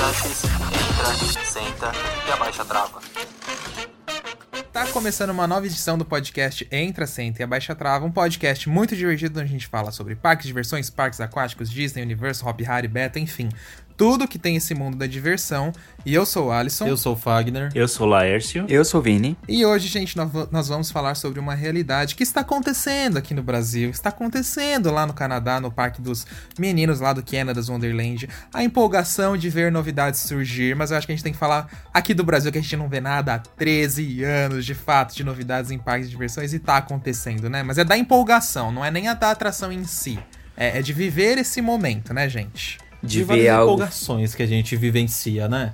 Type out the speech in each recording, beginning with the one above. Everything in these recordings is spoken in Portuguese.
Visitantes, entra, senta e abaixa a trava. Tá começando uma nova edição do podcast Entra, Senta e Abaixa a Trava, um podcast muito divertido onde a gente fala sobre parques diversões, parques aquáticos, Disney, Universo, Hop Harry, Beta, enfim, tudo que tem esse mundo da diversão. E eu sou o Alisson. Eu sou o Fagner. Eu sou o Laércio. Eu sou o Vini. E hoje, gente, nós vamos falar sobre uma realidade que está acontecendo aqui no Brasil, está acontecendo lá no Canadá, no Parque dos Meninos lá do Canada's Wonderland. A empolgação de ver novidades surgir, mas eu acho que a gente tem que falar aqui do Brasil que a gente não vê nada há 13 anos, de fato, de novidades em parques de diversões e tá acontecendo, né? Mas é da empolgação, não é nem a da atração em si. É, é de viver esse momento, né, gente? De, de ver algo... empolgações que a gente vivencia, né?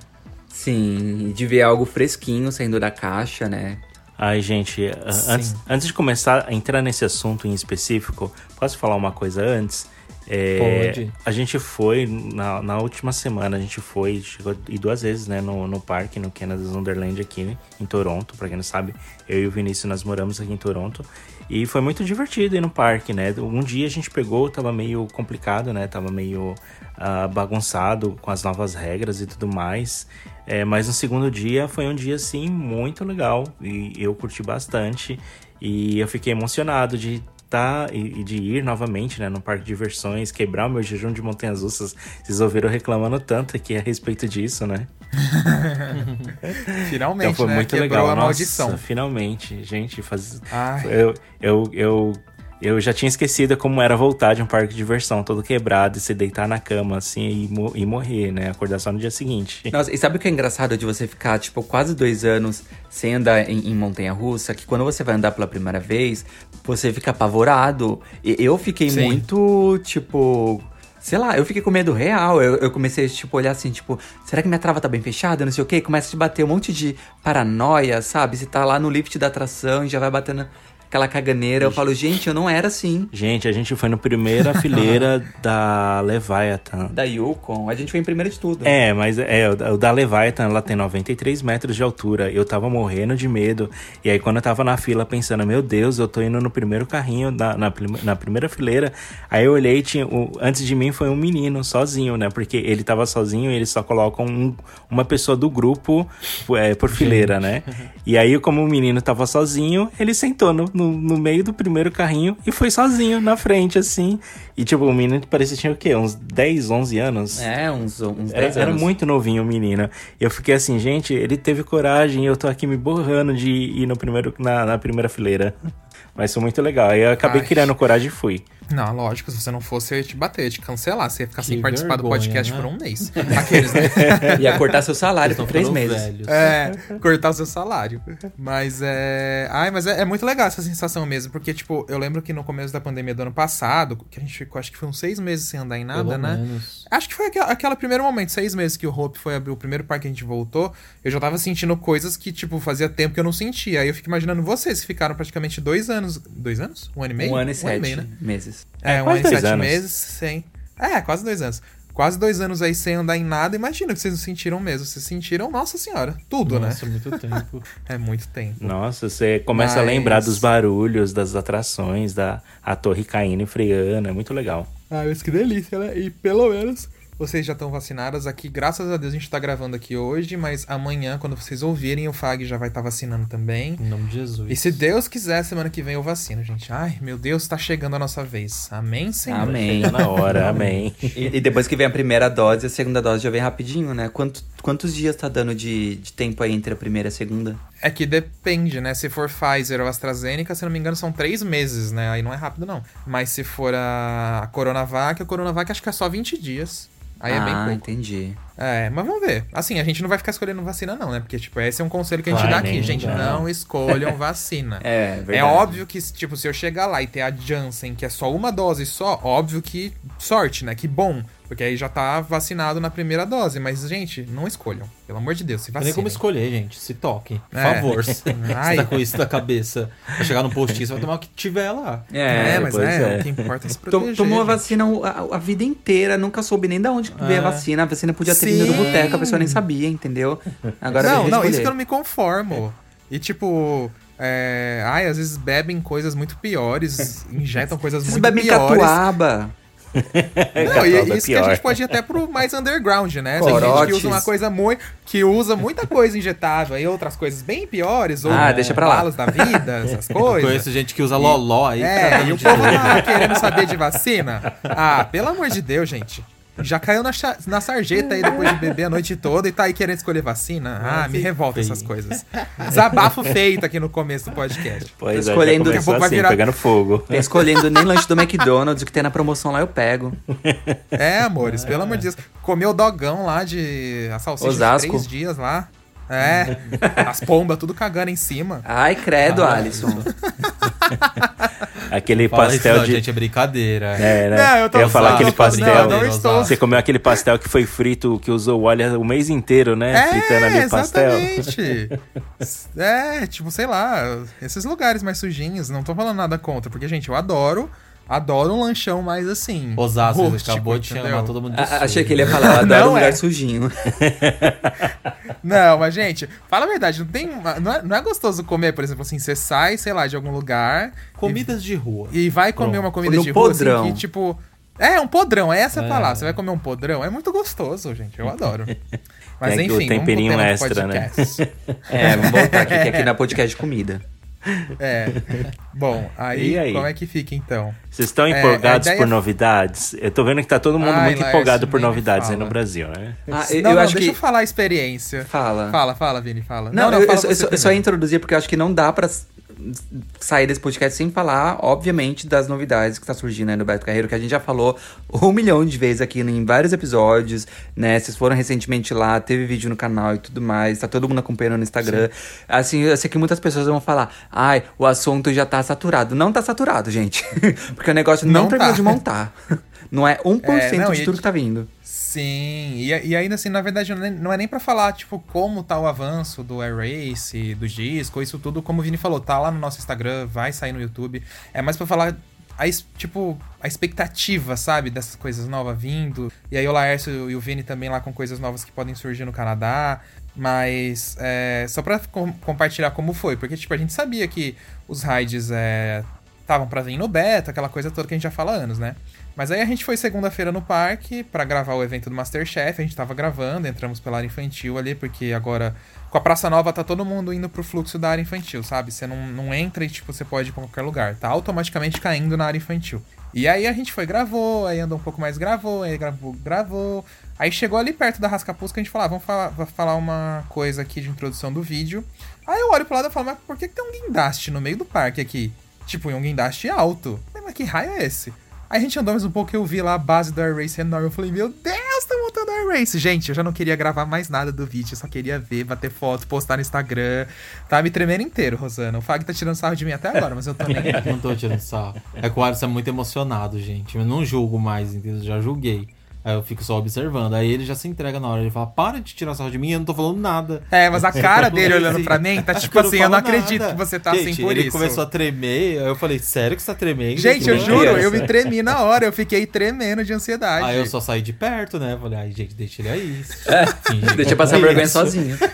Sim, de ver algo fresquinho saindo da caixa, né? Ai, gente, antes, antes de começar a entrar nesse assunto em específico, posso falar uma coisa antes? É, Pode. A gente foi, na, na, última semana, a gente foi, chegou e duas vezes, né, no, no parque, no Canada's Wonderland aqui em Toronto. Pra quem não sabe, eu e o Vinícius, nós moramos aqui em Toronto. E foi muito divertido ir no parque, né? Um dia a gente pegou, tava meio complicado, né? Tava meio uh, bagunçado com as novas regras e tudo mais. É, mas no segundo dia foi um dia, assim, muito legal. E eu curti bastante. E eu fiquei emocionado de tá e, de ir novamente, né, no parque de diversões, quebrar o meu jejum de montanhas russas. Vocês ouviram reclamando tanto aqui a respeito disso, né? finalmente, então foi né? muito Quebrou legal. a Nossa, maldição. Finalmente, gente, faz... eu, eu, eu eu já tinha esquecido como era voltar de um parque de diversão todo quebrado e se deitar na cama, assim, e, mo e morrer, né? Acordar só no dia seguinte. Nossa, e sabe o que é engraçado de você ficar, tipo, quase dois anos sem andar em, em montanha-russa? Que quando você vai andar pela primeira vez, você fica apavorado. E eu fiquei Sim. muito, tipo sei lá, eu fiquei com medo real. Eu, eu comecei, tipo, olhar assim, tipo, será que minha trava tá bem fechada? Não sei o quê. Começa a te bater um monte de paranoia, sabe? Você tá lá no lift da atração e já vai batendo aquela caganeira. Eu falo, gente, eu não era assim. Gente, a gente foi na primeira fileira da Leviathan. Da Yukon. A gente foi em primeira de tudo. É, mas é, o da Leviathan, ela tem 93 metros de altura. Eu tava morrendo de medo. E aí, quando eu tava na fila pensando, meu Deus, eu tô indo no primeiro carrinho, na, na, na primeira fileira. Aí eu olhei, tinha, o, antes de mim foi um menino, sozinho, né? Porque ele tava sozinho e eles só colocam um, uma pessoa do grupo é, por fileira, né? E aí, como o menino tava sozinho, ele sentou no, no, no, meio do primeiro carrinho e foi sozinho na frente, assim. E, tipo, o menino parecia tinha o quê? Uns 10, 11 anos? É, uns, uns 10 era, anos. Era muito novinho o menino. E eu fiquei assim, gente, ele teve coragem eu tô aqui me borrando de ir no primeiro, na, na primeira fileira. Mas foi muito legal. Aí eu acabei Ai. criando coragem e fui. Não, lógico, se você não fosse, eu ia te bater, eu ia te cancelar. Você ia ficar que sem participar vergonha, do podcast né? por um mês. Aqueles, né? ia cortar seu salário por três meses. Velhos. É, cortar o seu salário. Mas é. Ai, mas é, é, muito legal essa sensação mesmo, porque, tipo, eu lembro que no começo da pandemia do ano passado, que a gente ficou, acho que foi uns seis meses sem andar em nada, Pelo né? menos. Acho que foi aquele, aquele primeiro momento, seis meses que o Hope foi abrir o primeiro parque que a gente voltou, eu já tava sentindo coisas que, tipo, fazia tempo que eu não sentia. Aí eu fico imaginando vocês que ficaram praticamente dois anos. Dois anos? Um ano e meio? Um ano e sete meio, né? meses. É, um quase ano e dois sete anos. meses sem. É, quase dois anos. Quase dois anos aí sem andar em nada. Imagina que vocês não sentiram mesmo. Vocês sentiram, nossa senhora, tudo, Nossa, né? muito tempo. É muito tempo. Nossa, você começa a Mas- lembrar dos barulhos, das atrações, da a torre caindo e freando, é muito legal. Ah, mas que delícia, né? E pelo menos vocês já estão vacinadas aqui. Graças a Deus a gente tá gravando aqui hoje, mas amanhã, quando vocês ouvirem, o FAG já vai estar vacinando também. Em nome de Jesus. E se Deus quiser, semana que vem eu vacino, gente. Ai, meu Deus, tá chegando a nossa vez. Amém, Senhor? Amém. Tá na hora, amém. E, e depois que vem a primeira dose, a segunda dose já vem rapidinho, né? Quanto, quantos dias tá dando de, de tempo aí entre a primeira e a segunda? É que depende, né? Se for Pfizer ou AstraZeneca, se não me engano, são três meses, né? Aí não é rápido, não. Mas se for a Coronavac, a Coronavac acho que é só 20 dias. Aí é bem ah, pouco. entendi. É, mas vamos ver. Assim, a gente não vai ficar escolhendo vacina, não, né? Porque, tipo, esse é um conselho que a gente Vai, dá aqui. nem Gente, dá. não escolham vacina. É, verdade. É óbvio que, tipo, se eu chegar lá e ter a Janssen, que é só uma dose só, óbvio que sorte, né? Que bom. Porque aí já tá vacinado na primeira dose. Mas, gente, não escolham. Pelo amor de Deus, se Não tem nem como vacinem. escolher, gente. Se toquem. Por É. favor. Se Ai. você tá com isso na cabeça. Vai chegar num postinho, você vai tomar o que tiver lá. É, É, mas é, é. o que importa é se proteger. Tomou a vacina a, a vida inteira, nunca soube nem de onde que veio a É. vacina. A vacina podia ter vindo do Sim. boteco, a pessoa nem sabia, entendeu? Agora não, não, isso que eu não me conformo. E tipo, é... ai, às vezes bebem coisas muito piores, injetam coisas Vocês muito bebem piores. catuaba. Não, e é isso que a gente pode ir até pro mais underground, né? Tem gente que usa uma coisa muito. que usa muita coisa injetável e outras coisas bem piores, ou Ah, deixa pra lá. balas da vida, essas Eu coisas. conheço gente que usa loló aí. É, e o povo lá querendo saber de vacina. Ah, pelo amor de Deus, gente. Já caiu na, na sarjeta aí depois de beber a noite toda e tá aí querendo escolher vacina? Ah, me revolta essas coisas. Desabafo feito aqui no começo do podcast. Pois Tô é, escolhendo- já vai assim, virar- pegando fogo. Tá escolhendo nem lanche do McDonald's, o que tem na promoção lá eu pego. É, amores, pelo amor de Deus. Comeu dogão lá de. A salsicha Osasco. de três dias lá. É. As pombas tudo cagando em cima. Ai, credo, Ah, Alisson. Aquele Fala isso, pastel não, de. gente, é brincadeira. É, né? Não, eu tô ia falar aquele pastel. não estou- Você comeu aquele pastel que foi frito, que usou óleo o mês inteiro, né? Fritando ali o pastel. É, exatamente. é, tipo, sei lá, esses lugares mais sujinhos, não tô falando nada contra, porque, gente, eu adoro, adoro um lanchão mais assim. Osasco, rústico, acabou de entendeu? chamar todo mundo de A- sujo. achei que ele ia falar, adoro Não um lugar é. sujinho. Não, mas, gente, fala a verdade, não tem. Não é, não é gostoso comer, por exemplo, assim, você sai, sei lá, de algum lugar Comidas de rua. e vai comer Pronto. uma comida No de rua, podrão. assim, que, tipo. É, um podrão, é essa a É. palavra. Você vai comer um podrão, é muito gostoso, gente. Eu adoro. Mas Tem enfim, o temperinho vamos pro extra, né? É, vamos voltar aqui, que aqui na podcast de comida. É. Bom, aí, E aí? como é que fica então? Vocês estão É, empolgados ideia- por novidades? Eu tô vendo que tá todo mundo Ai, muito Laércio, empolgado por novidades aí no Brasil, né? Ah, eu, não, eu não, acho deixa que. eu falar a experiência. Fala. Fala, fala, Vini, fala. Não, eu, eu fala só- eu só, eu só ia primeiro. introduzir porque eu acho que não dá pra s- sair desse podcast sem falar, obviamente, das novidades que tá surgindo aí no Beto Carreiro, que a gente já falou um milhão de vezes aqui em vários episódios, né? Vocês foram recentemente lá, teve vídeo no canal e tudo mais, tá todo mundo acompanhando no Instagram. Assim, eu sei que muitas pessoas vão falar, ai, o assunto já tá saturado. Não tá saturado, gente. porque o negócio não, Não terminou tá. de montar. Não é 1% É, não, de tudo que tá vindo. Sim, e, e ainda assim, na verdade, não é, não é nem pra falar, tipo, como tá o avanço do Air Race, do disco, isso tudo, como o Vini falou, tá lá no nosso Instagram, vai sair no YouTube. É mais pra falar, a, tipo, a expectativa, sabe, dessas coisas novas vindo. E aí o Laércio e o Vini também lá com coisas novas que podem surgir no Canadá. Mas, é, só pra com- compartilhar como foi, porque, tipo, a gente sabia que os raids estavam pra vir no beta, aquela coisa toda que a gente já fala há anos, né? Mas aí a gente foi segunda-feira no parque pra gravar o evento do Masterchef. A gente tava gravando, entramos pela área infantil ali, porque agora com a Praça Nova tá todo mundo indo pro fluxo da área infantil, sabe? Você não, não entra e tipo, você pode ir pra qualquer lugar. Tá automaticamente caindo na área infantil. E aí a gente foi, gravou, aí andou um pouco mais, gravou, aí gravou, gravou. Aí chegou ali perto da Rascapuz que a gente falou, ah, vamos falar, falar uma coisa aqui de introdução do vídeo. Aí eu olho pro lado e falo, mas por que, que tem um guindaste no meio do parque aqui? Tipo, um guindaste alto. Eu Mas que raio é esse? Aí a gente andou mais um pouco e eu vi lá a base do Air Race enorme. Eu falei, meu Deus, estão montando a Race. Gente, eu já não queria gravar mais nada do vídeo, eu só queria ver, bater foto, postar no Instagram. Tá me tremendo inteiro, Rosana. O Fag tá tirando sarro de mim até agora, mas eu também. não tô tirando sarro. É que o Alisson é muito emocionado, gente. Eu não julgo mais, entendeu? Já julguei. Aí eu fico só observando. Aí ele já se entrega na hora. Ele fala: Para de tirar sarro de mim, eu não tô falando nada. É, mas a cara dele olhando pra mim tá tipo assim: Eu não acredito nada. que você tá gente, assim por ele isso. Ele começou a tremer. Aí eu falei: Sério que você tá tremendo? Gente, eu juro, eu me tremi na hora. Eu fiquei tremendo de ansiedade. Aí eu só saí de perto, né? Falei: Ai, gente, deixa ele aí. É, deixa eu passar vergonha sozinho.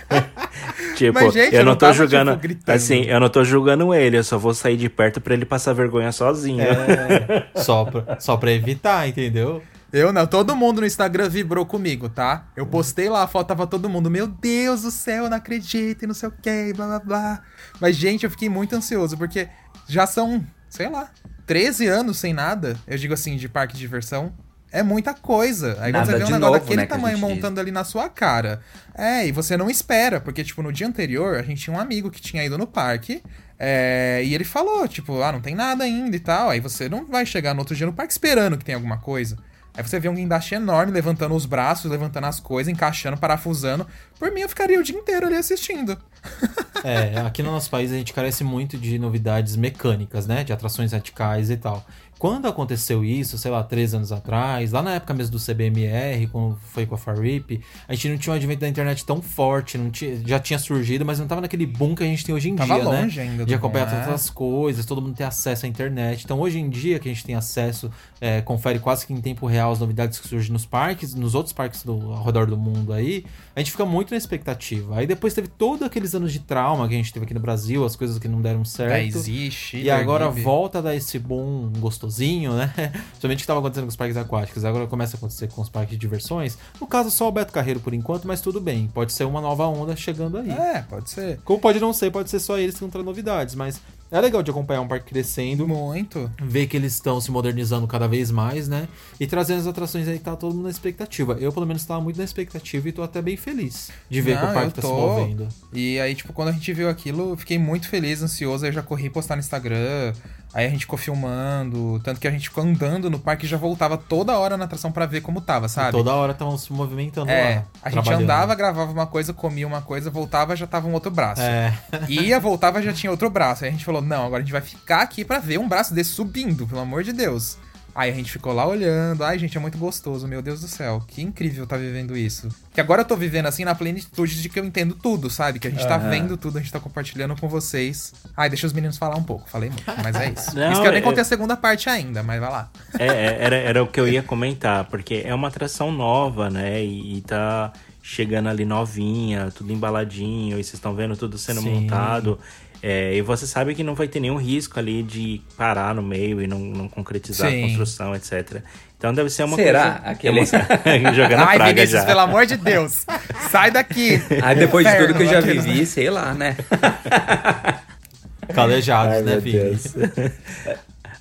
Tipo, Mas, gente, eu, eu não tô julgando. Tipo, assim, eu não tô julgando ele, eu só vou sair de perto para ele passar vergonha sozinho. É, só, pra, só pra evitar, entendeu? Eu não, todo mundo no Instagram vibrou comigo, tá? Eu postei lá a foto, tava todo mundo, meu Deus do céu, eu não acredito e não sei o que, blá blá blá. Mas, gente, eu fiquei muito ansioso, porque já são, sei lá, 13 anos sem nada, eu digo assim, de parque de diversão. É muita coisa. Aí Nada você vê um negócio daquele né, tamanho montando ali na sua cara. É, e você não espera, porque, tipo, no dia anterior, a gente tinha um amigo que tinha ido no parque. É, e ele falou, tipo, ah, não tem nada ainda e tal. Aí você não vai chegar no outro dia no parque esperando que tem alguma coisa. Aí você vê um guindaste enorme levantando os braços, levantando as coisas, encaixando, parafusando. Por mim, eu ficaria o dia inteiro ali assistindo. é, aqui no nosso país a gente carece muito de novidades mecânicas, né? De atrações radicais e tal. Quando aconteceu isso, sei lá, três anos atrás, lá na época mesmo do CBMR, quando foi com a Farrip, a gente não tinha um advento da internet tão forte, não tinha, já tinha surgido, mas não tava naquele boom que a gente tem hoje em tava dia, longe né? ainda de acompanhar todas é. as coisas, todo mundo ter acesso à internet. Então hoje em dia que a gente tem acesso, é, confere quase que em tempo real as novidades que surgem nos parques, nos outros parques do, ao redor do mundo aí, a gente fica muito na expectativa. Aí depois teve todos aqueles anos de trauma que a gente teve aqui no Brasil, as coisas que não deram certo. Da existe. E agora volta a dar esse boom gostosinho, né? Somente que estava acontecendo com os parques aquáticos, agora começa a acontecer com os parques de diversões. No caso, só o Beto Carreiro por enquanto, mas tudo bem. Pode ser uma nova onda chegando aí. É, pode ser. Como pode não ser, pode ser só eles que vão trazer novidades, mas é legal de acompanhar um parque crescendo. Muito. Ver que eles estão se modernizando cada vez mais, né? E trazendo as atrações aí que tá todo mundo na expectativa. Eu, pelo menos, estava muito na expectativa e tô até bem feliz de ver Não, que o parque tá se movendo. E aí, tipo, quando a gente viu aquilo, eu fiquei muito feliz, ansioso. Aí eu já corri postar no Instagram. Aí a gente ficou filmando. Tanto que a gente ficou andando no parque e já voltava toda hora na atração pra ver como tava, sabe? E toda hora estavam se movimentando É, lá. a gente andava, gravava uma coisa, comia uma coisa, voltava, já tava um outro braço. É. Ia, voltava, já tinha outro braço. Aí a gente falou, não, agora a gente vai ficar aqui pra ver um braço desse subindo, pelo amor de Deus. Aí a gente ficou lá olhando, ai gente, é muito gostoso, meu Deus do céu, que incrível tá vivendo isso. Que agora eu tô vivendo assim na plenitude de que eu entendo tudo, sabe? Que a gente tá Aham. vendo tudo, a gente tá compartilhando com vocês. Ai, deixa os meninos falar um pouco, falei muito, mas é isso. Não, isso que eu nem é- contei a segunda parte ainda, mas vai lá. É, é, era, era o que eu ia comentar, porque é uma atração nova, né? E, e tá chegando ali novinha, tudo embaladinho, e vocês estão vendo tudo sendo Sim. montado. É, e você sabe que não vai ter nenhum risco ali de parar no meio e não, não concretizar Sim. a construção, etc. Então deve ser uma Será? coisa. Aquele- emo- Jogando Ai, praga Vinícius, já. pelo amor de Deus, sai daqui. Aí depois de tudo que eu já Inferno, vivi, sei lá, né? Calejados, Ai, né? Deus.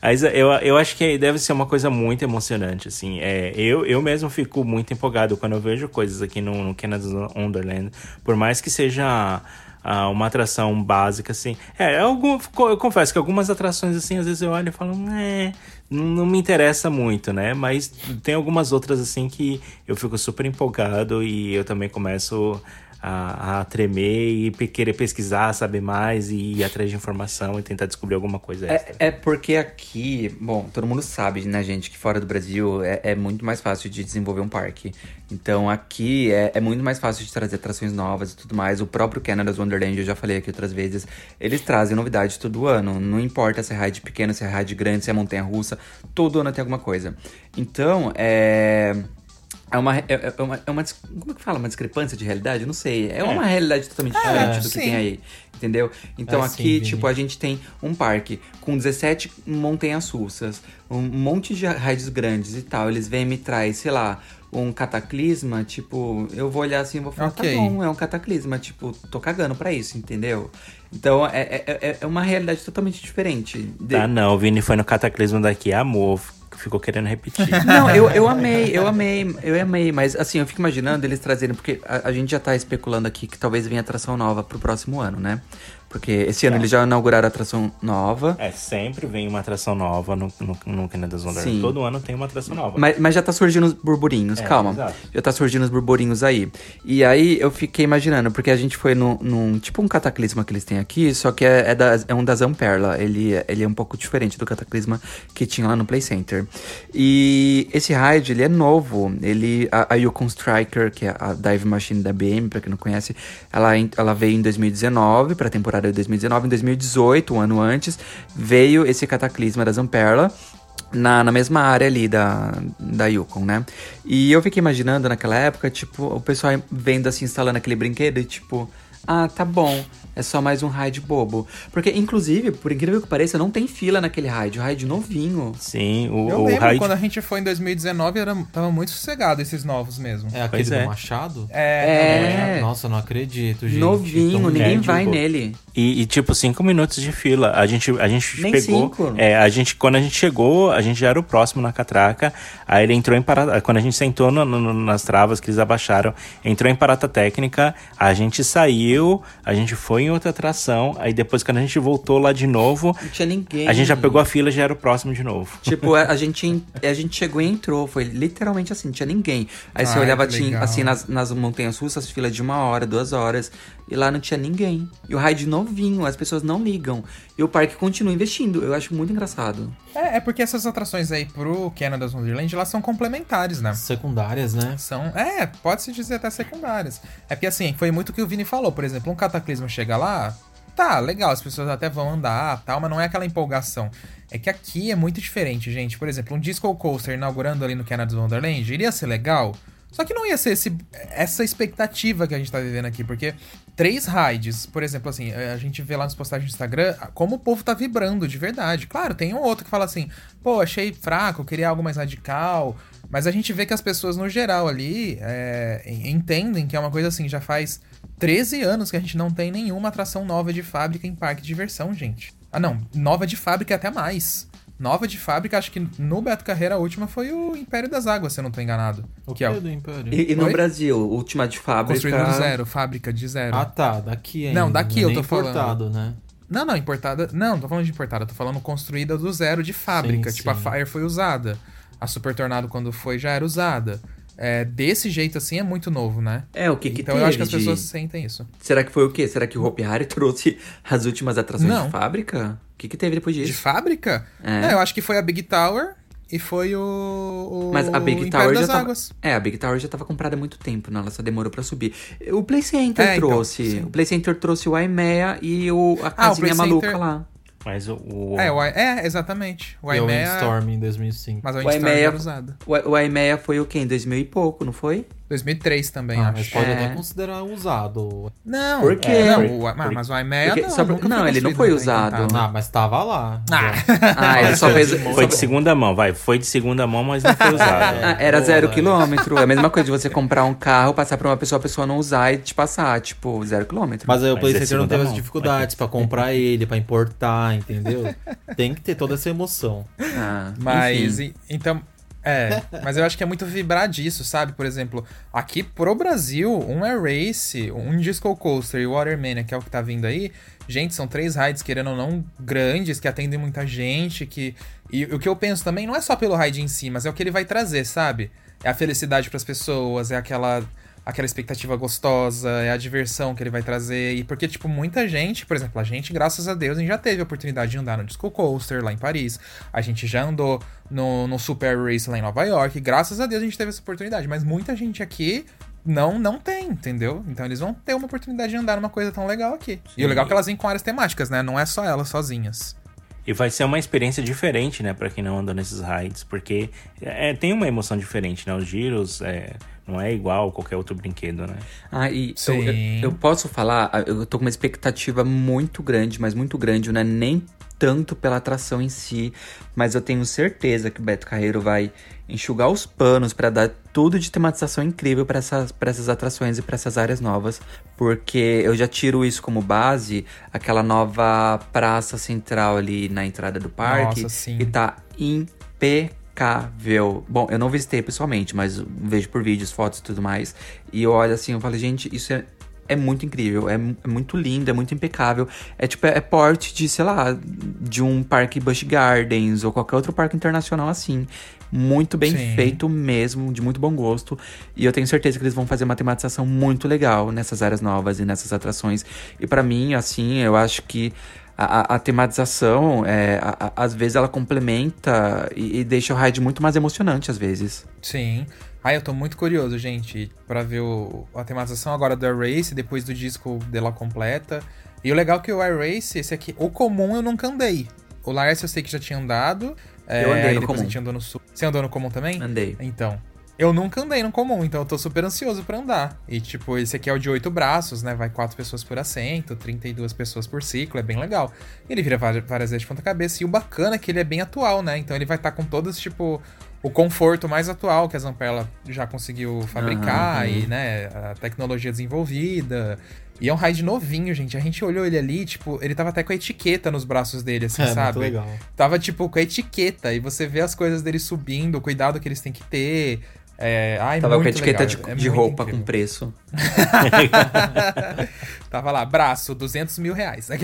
Mas eu, eu acho que deve ser uma coisa muito emocionante, assim. É, eu, eu mesmo fico muito empolgado quando eu vejo coisas aqui no, no Canada's Wonderland. Por mais que seja ah, uma atração básica, assim. É, algum, eu confesso que algumas atrações, assim, às vezes eu olho e falo, é, não me interessa muito, né? Mas tem algumas outras, assim, que eu fico super empolgado e eu também começo a, a tremer e querer pesquisar, saber mais e ir atrás de informação e tentar descobrir alguma coisa extra. É, é porque aqui, bom, todo mundo sabe, né, gente, que fora do Brasil é, é muito mais fácil de desenvolver um parque. Então aqui é, é muito mais fácil de trazer atrações novas e tudo mais. O próprio Canada's Wonderland, eu já falei aqui outras vezes, eles trazem novidades todo ano. Não importa se é ride pequeno, se é ride grande, se é montanha russa, todo ano tem alguma coisa. Então, é. É uma, é, é uma, é uma. Como é que fala? Uma discrepância de realidade? Eu não sei. É uma realidade totalmente diferente do que sim. tem aí. Entendeu? Então É sim, aqui, Vini. tipo, a gente tem um parque com 17 montanhas russas, um monte de rides grandes e tal. Eles vêm e me traz, sei lá, um cataclisma, tipo, eu vou olhar assim e vou falar, Ok. tá bom, é um cataclisma, tipo, tô cagando pra isso, entendeu? Então é, é, é- é uma realidade totalmente diferente. De- Ah, não, o Vini foi no Cataclismo daqui, amor, ficou querendo repetir. Não, eu, eu amei, eu amei, eu amei, mas assim, eu fico imaginando eles trazerem, porque a, a gente já tá especulando aqui que talvez venha atração nova pro próximo ano, né? Porque esse ano eles já inauguraram atração nova. É, sempre vem uma atração nova no, no, no Canada's Wonderland. Sim. Todo ano tem uma atração nova. Mas, mas já tá surgindo os burburinhos, É, calma. exato. Já tá surgindo os burburinhos aí. E aí eu fiquei imaginando, porque a gente foi num, num- tipo um cataclisma que eles têm aqui, só que é, é, da- é um da Zamperla. Ele, é- ele é um pouco diferente do cataclisma que tinha lá no Play Center. E esse ride, ele é novo. Ele, a, a Yukon Striker, que é a dive machine da BM, pra quem não conhece, ela, ela veio em 2019, pra temporada de 2019. Em 2018, um ano antes, veio esse cataclisma da Zamperla na, na mesma área ali da, da Yukon, né? E eu fiquei imaginando naquela época, tipo, o pessoal vendo assim, instalando aquele brinquedo e tipo, ah, tá bom, é só mais um ride bobo. Porque, inclusive, por incrível que pareça, não tem fila naquele ride, o ride novinho. Sim, o, Eu o lembro, ride... quando a gente foi em 2019, era, tava muito sossegado esses novos mesmo. É aquele Pois do é. Machado? É, É. Nossa, eu não acredito, gente. novinho, Tão ninguém vai nele. E, e, tipo, cinco minutos de fila. A gente, a gente Nem pegou. cinco. É, a gente, quando a gente chegou, a gente já era o próximo na catraca. Aí ele entrou em parada. Quando a gente sentou no- no- nas travas que eles abaixaram, entrou em parada técnica. A gente saiu, a gente foi em outra atração. Aí depois, quando a gente voltou lá de novo, Não tinha ninguém. a gente já pegou a fila e já era o próximo de novo. Tipo, a, a gente, en- a gente chegou e entrou, foi literalmente assim, não tinha ninguém. Aí você Ai, olhava, que tinha, legal. assim, nas, nas montanhas russas, fila de uma hora, duas horas, e lá não tinha ninguém. E o ride novinho, as pessoas não ligam. E o parque continua investindo, eu acho muito engraçado. É, é porque essas atrações aí pro Canada's Wonderland, elas são complementares, né? Secundárias, né? São, é, pode-se dizer até secundárias. É porque assim, foi muito o que o Vini falou. Por exemplo, um cataclismo chega lá, tá, legal, as pessoas até vão andar tal, mas não é aquela empolgação. É que aqui é muito diferente, gente. Por exemplo, um Disco Coaster inaugurando ali no Canada's Wonderland iria ser legal, só que não ia ser esse, essa expectativa que a gente tá vivendo aqui, porque três rides, por exemplo, assim, a gente vê lá nas postagens do Instagram como o povo tá vibrando de verdade. Claro, tem um outro que fala assim, pô, achei fraco, queria algo mais radical. Mas a gente vê que as pessoas, no geral, ali, é, en- entendem que é uma coisa assim, já faz 13 anos que a gente não tem nenhuma atração nova de fábrica em parque de diversão, gente. Ah, não, nova de fábrica é até mais. Nova de fábrica, acho que no Beto Carreira a última foi o Império das Águas, se eu não tô enganado. O que é o do Império? E, e no? Brasil, última de fábrica. construído do zero, fábrica de zero. Ah, tá. Daqui ainda. Não, daqui é eu tô falando. importado, né? Não, não, importada. Não, não tô falando de importada, tô falando construída do zero de fábrica. Sim, tipo, a sim. Fire foi usada. A Super Tornado, quando foi, já era usada. É, desse jeito assim é muito novo, né? É, o que que Então eu acho que as de- pessoas sentem isso. Será que foi o quê? Será que o Hopi Hari trouxe as últimas atrações Não. de fábrica? O que que teve depois De disso? fábrica? É. Não, eu acho que foi a Big Tower e foi o. o Mas a Big Tower já tava... É, a Big Tower já tava comprada há muito tempo, né? Ela só demorou pra subir. O Play Center É, então, trouxe. sim. o Play Center trouxe o IMEA e o, a Ah, o casinha Play maluca Center- lá. Mas o. o- É, o, I- é, exatamente. O E o IMEA. Windstorm em 2005. Mas o O IMEA, era usado. o, o IMEA foi o quê? Em 2000 e pouco, não foi? 2003 também, Ah, acho. mas pode É. até considerar usado. Não, Por quê? é, não, Por- o- ah, mas o IMEA porque- não, só não, ele não foi pra usado. encantar. Ah, mas tava lá. Ah, Ah, ele só fez. Foi de segunda mão, vai. Foi de segunda mão, mas não foi usado. Ah, era Boa, zero né? quilômetro. É a mesma coisa de você comprar um carro, passar pra uma pessoa, a pessoa não usar e te passar, tipo, zero quilômetro. Mas aí o Mas Play é não teve as dificuldades pra comprar ele, pra importar, entendeu? Tem que ter toda essa emoção. Ah, Mas, enfim. e- então. É, mas eu acho que é muito vibrar disso, sabe? Por exemplo, aqui pro Brasil, um Air Race, um Disco Coaster e o Watermania, que é o que tá vindo aí, gente, são três rides, querendo ou não, grandes, que atendem muita gente, que... E o que eu penso também não é só pelo ride em si, mas é o que ele vai trazer, sabe? É a felicidade pras pessoas, é aquela aquela expectativa gostosa, é a diversão que ele vai trazer. E porque, tipo, muita gente, por exemplo, a gente, graças a Deus, a gente já teve a oportunidade de andar no Disco Coaster lá em Paris. A gente já andou no, no Super Race lá em Nova York. Graças a Deus a gente teve essa oportunidade. Mas muita gente aqui não não tem, entendeu? Então eles vão ter uma oportunidade de andar numa coisa tão legal aqui. E o legal é que elas vêm com áreas temáticas, né? Não é só elas sozinhas. E vai ser uma experiência diferente, né, pra quem não anda nesses rides, porque é, tem uma emoção diferente, né? Os giros é, não é igual a qualquer outro brinquedo, né? Ah, e eu, eu- eu posso falar, ah, eu tô com uma expectativa muito grande, mas muito grande, não é nem tanto pela atração em si, mas eu tenho certeza que o Beto Carreiro vai enxugar os panos pra dar tudo de tematização incrível pra essas, pra essas atrações e pra essas áreas novas, porque eu já tiro isso como base, aquela nova praça central ali na entrada do parque, Nossa, sim. que tá impecável. Bom, eu não visitei pessoalmente, mas vejo por vídeos, fotos e tudo mais. E eu olho assim, eu falo, gente, isso é é muito incrível, é, é, muito lindo, é muito impecável. É tipo, é, é porte de, sei lá, de um parque Busch Gardens ou qualquer outro parque internacional assim. Muito bem Sim. feito mesmo, de muito bom gosto. E eu tenho certeza que eles vão fazer uma tematização muito legal nessas áreas novas e nessas atrações. E para mim, assim, eu acho que a, a, tematização, é, a, a, às vezes, ela complementa e, e, deixa o ride muito mais emocionante, às vezes. Sim. Ah, eu tô muito curioso, gente, para ver o, a tematização agora do Race, depois do disco dela completa. E o legal é que o Race, esse aqui, o comum eu nunca andei. O Lars eu sei que já tinha andado. Eu andei é, no comum. andou no sul. Você andou no comum também? Andei. Então. Eu nunca andei no comum, então eu tô super ansioso para andar. E, tipo, esse aqui é o de oito braços, né? Vai quatro pessoas por assento, 32 pessoas por ciclo, é bem legal. Ele vira várias, vezes de ponta-cabeça. E o bacana é que ele é bem atual, né? Então ele vai estar tá com todos, tipo, o conforto mais atual que a Zamperla já conseguiu fabricar uhum. e, né, a tecnologia desenvolvida. E é um ride novinho, gente. A gente olhou ele ali, tipo, ele tava até com a etiqueta nos braços dele, assim, é, sabe? Muito legal. Tava, tipo, com a etiqueta. E você vê as coisas dele subindo, o cuidado que eles têm que ter. É, ai, Tava com a etiqueta legal. de, é de roupa incrível. com preço. Tava lá, braço, 200 mil reais.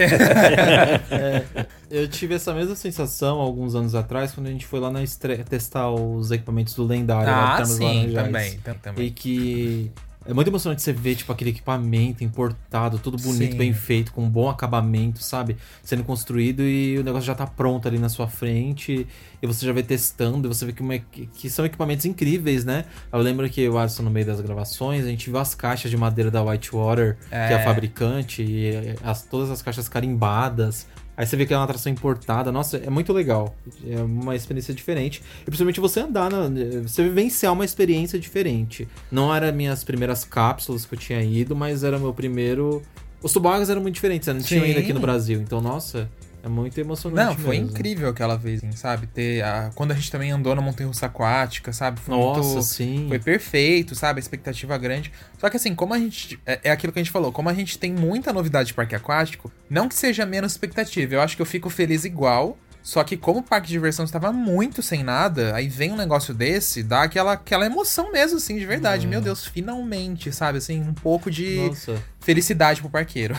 é, eu tive essa mesma sensação alguns anos atrás, quando a gente foi lá na estreia testar os equipamentos do lendário. Ah, sim, também, também. E que é muito emocionante você ver, tipo, aquele equipamento importado, tudo bonito, Sim. bem feito, com um bom acabamento, sabe? Sendo construído e o negócio já tá pronto ali na sua frente. E você já vê testando, e você vê que, uma, que são equipamentos incríveis, né? Eu lembro que o Alisson, no meio das gravações, a gente viu as caixas de madeira da Whitewater, é. que é a fabricante, e as, todas as caixas carimbadas. Aí você vê que é uma atração importada. Nossa, é muito legal. É uma experiência diferente. E principalmente você andar, na, você vivenciar uma experiência diferente. Não era minhas primeiras cápsulas que eu tinha ido, mas era meu primeiro. Os tubarões eram muito diferentes, não tinha ainda aqui no Brasil. Então, nossa, é muito emocionante. Não, foi mesmo. incrível aquela vez, sabe? Ter a... Quando a gente também andou na montanha russa aquática, sabe? Foi Nossa, muito... sim. Foi perfeito, sabe? A expectativa grande. Só que assim, como a gente. É, é aquilo que a gente falou, como a gente tem muita novidade de parque aquático, não que seja menos expectativa. Eu acho que eu fico feliz igual. Só que como o parque de diversão estava muito sem nada, aí vem um negócio desse, dá aquela, aquela emoção mesmo, assim, de verdade. É. Meu Deus, finalmente, sabe? Assim, um pouco de Nossa. felicidade pro parqueiro.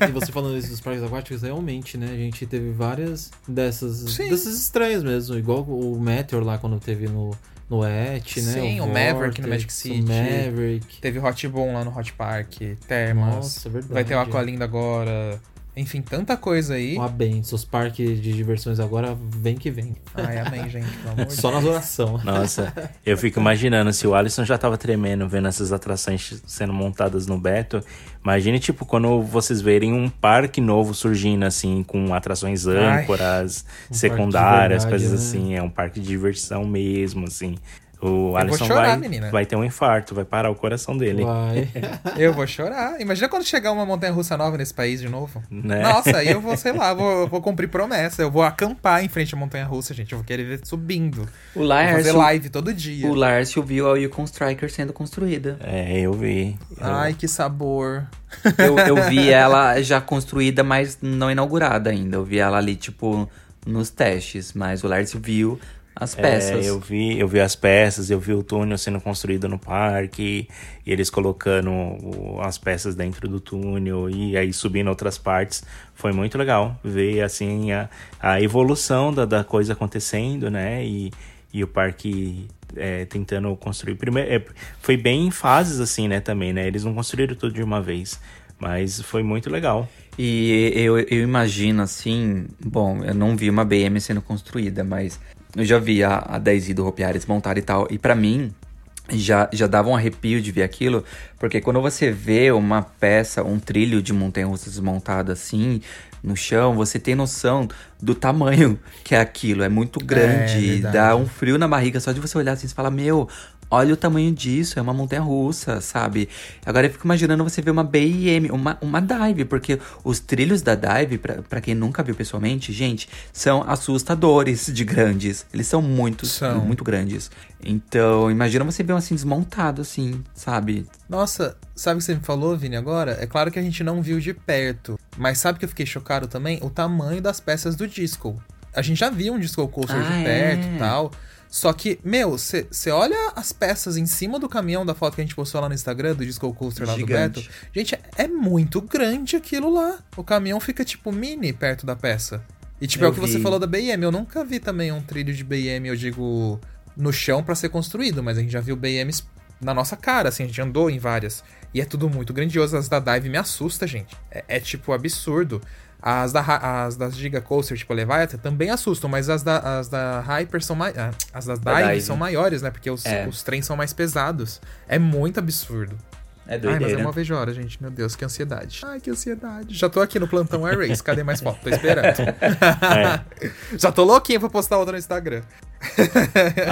É, e você falando isso dos parques aquáticos, realmente, né? A gente teve várias dessas, dessas estranhas mesmo. Igual o Meteor lá quando teve no, no Et, né? Sim, o, o Maverick no Magic City. O Maverick. Teve Hot Boom lá no Hot Park, Termas. Nossa, verdade. Vai ter o Aqualinda agora. Enfim, tanta coisa aí. Uma benção. Os parques de diversões agora vem que vem. Ai, amém, gente. Pelo amor Só nas orações. Nossa, eu fico imaginando se o Alisson já tava tremendo vendo essas atrações sendo montadas no Beto. Imagine, tipo, quando vocês verem um parque novo surgindo, assim, com atrações âncoras, Ai, um secundárias, verdade, coisas né? assim. É um parque de diversão mesmo, assim. O Alisson chorar, vai, menina. vai ter um infarto, vai parar o coração dele. Vai. eu vou chorar. Imagina quando chegar uma montanha russa nova nesse país de novo. Né? Nossa, aí eu vou, sei lá, vou, vou cumprir promessa. Eu vou acampar em frente à montanha russa, gente. Eu vou querer ver subindo. O Lars, fazer live todo dia. O Lárcio viu a Yukon Striker sendo construída. É, eu vi. Eu... Ai, que sabor. Eu, eu vi ela já construída, mas não inaugurada ainda. Eu vi ela ali, tipo, nos testes. Mas o Lárcio viu as peças. É, eu vi, eu vi as peças, eu vi o túnel sendo construído no parque, e eles colocando as peças dentro do túnel e aí subindo outras partes. Foi muito legal ver assim a, a evolução da, da coisa acontecendo, né? E, e o parque é, tentando construir. Primeiro, é, foi bem em fases assim, né? Também, né? Eles não construíram tudo de uma vez. Mas foi muito legal. E eu, eu imagino assim, bom, eu não vi uma BM sendo construída, mas eu já vi a, a 10 do Ropiar desmontada e tal. E para mim, já, já dava um arrepio de ver aquilo, porque quando você vê uma peça, um trilho de montanha-russa desmontado assim, no chão, você tem noção do tamanho que é aquilo. É muito grande, é, dá um frio na barriga só de você olhar assim e falar: Meu, olha o tamanho disso, é uma montanha russa, sabe? Agora eu fico imaginando você ver uma BIM, uma, uma dive, porque os trilhos da dive, para quem nunca viu pessoalmente, gente, são assustadores de grandes. Eles são muito, são. muito grandes. Então, imagina você ver um assim desmontado, assim, sabe? Nossa, sabe o que você me falou, Vini, agora? É claro que a gente não viu de perto, mas sabe que eu fiquei chocado também? O tamanho das peças do disco. A gente já viu um disco coaster ah, de perto e é? tal. Só que, meu, você olha as peças em cima do caminhão da foto que a gente postou lá no Instagram, do Disco Coaster lá Gigante. do Beto. Gente, é muito grande aquilo lá. O caminhão fica, tipo, mini perto da peça. E, tipo, é Eu o que você vi. falou da BM. Eu nunca vi também um trilho de BM, eu digo, no chão pra ser construído, mas a gente já viu BMs na nossa cara, assim, a gente andou em várias. E é tudo muito grandioso. As da Dive me assusta, gente. É, é, tipo absurdo. As, da, as das Giga Coaster, tipo Leviathan, também assustam, mas as da, as da Hyper são mais. ah, As das Da Dive, Dive. são maiores, né? Porque os, É. os trens são mais pesados. É muito absurdo. É Ai, mas é doideira. uma vejo hora, gente. Meu Deus, que ansiedade. Ai, que ansiedade. Já tô aqui no plantão Air Race. Cadê mais foto? Tô esperando. Já tô louquinho pra postar outra no Instagram.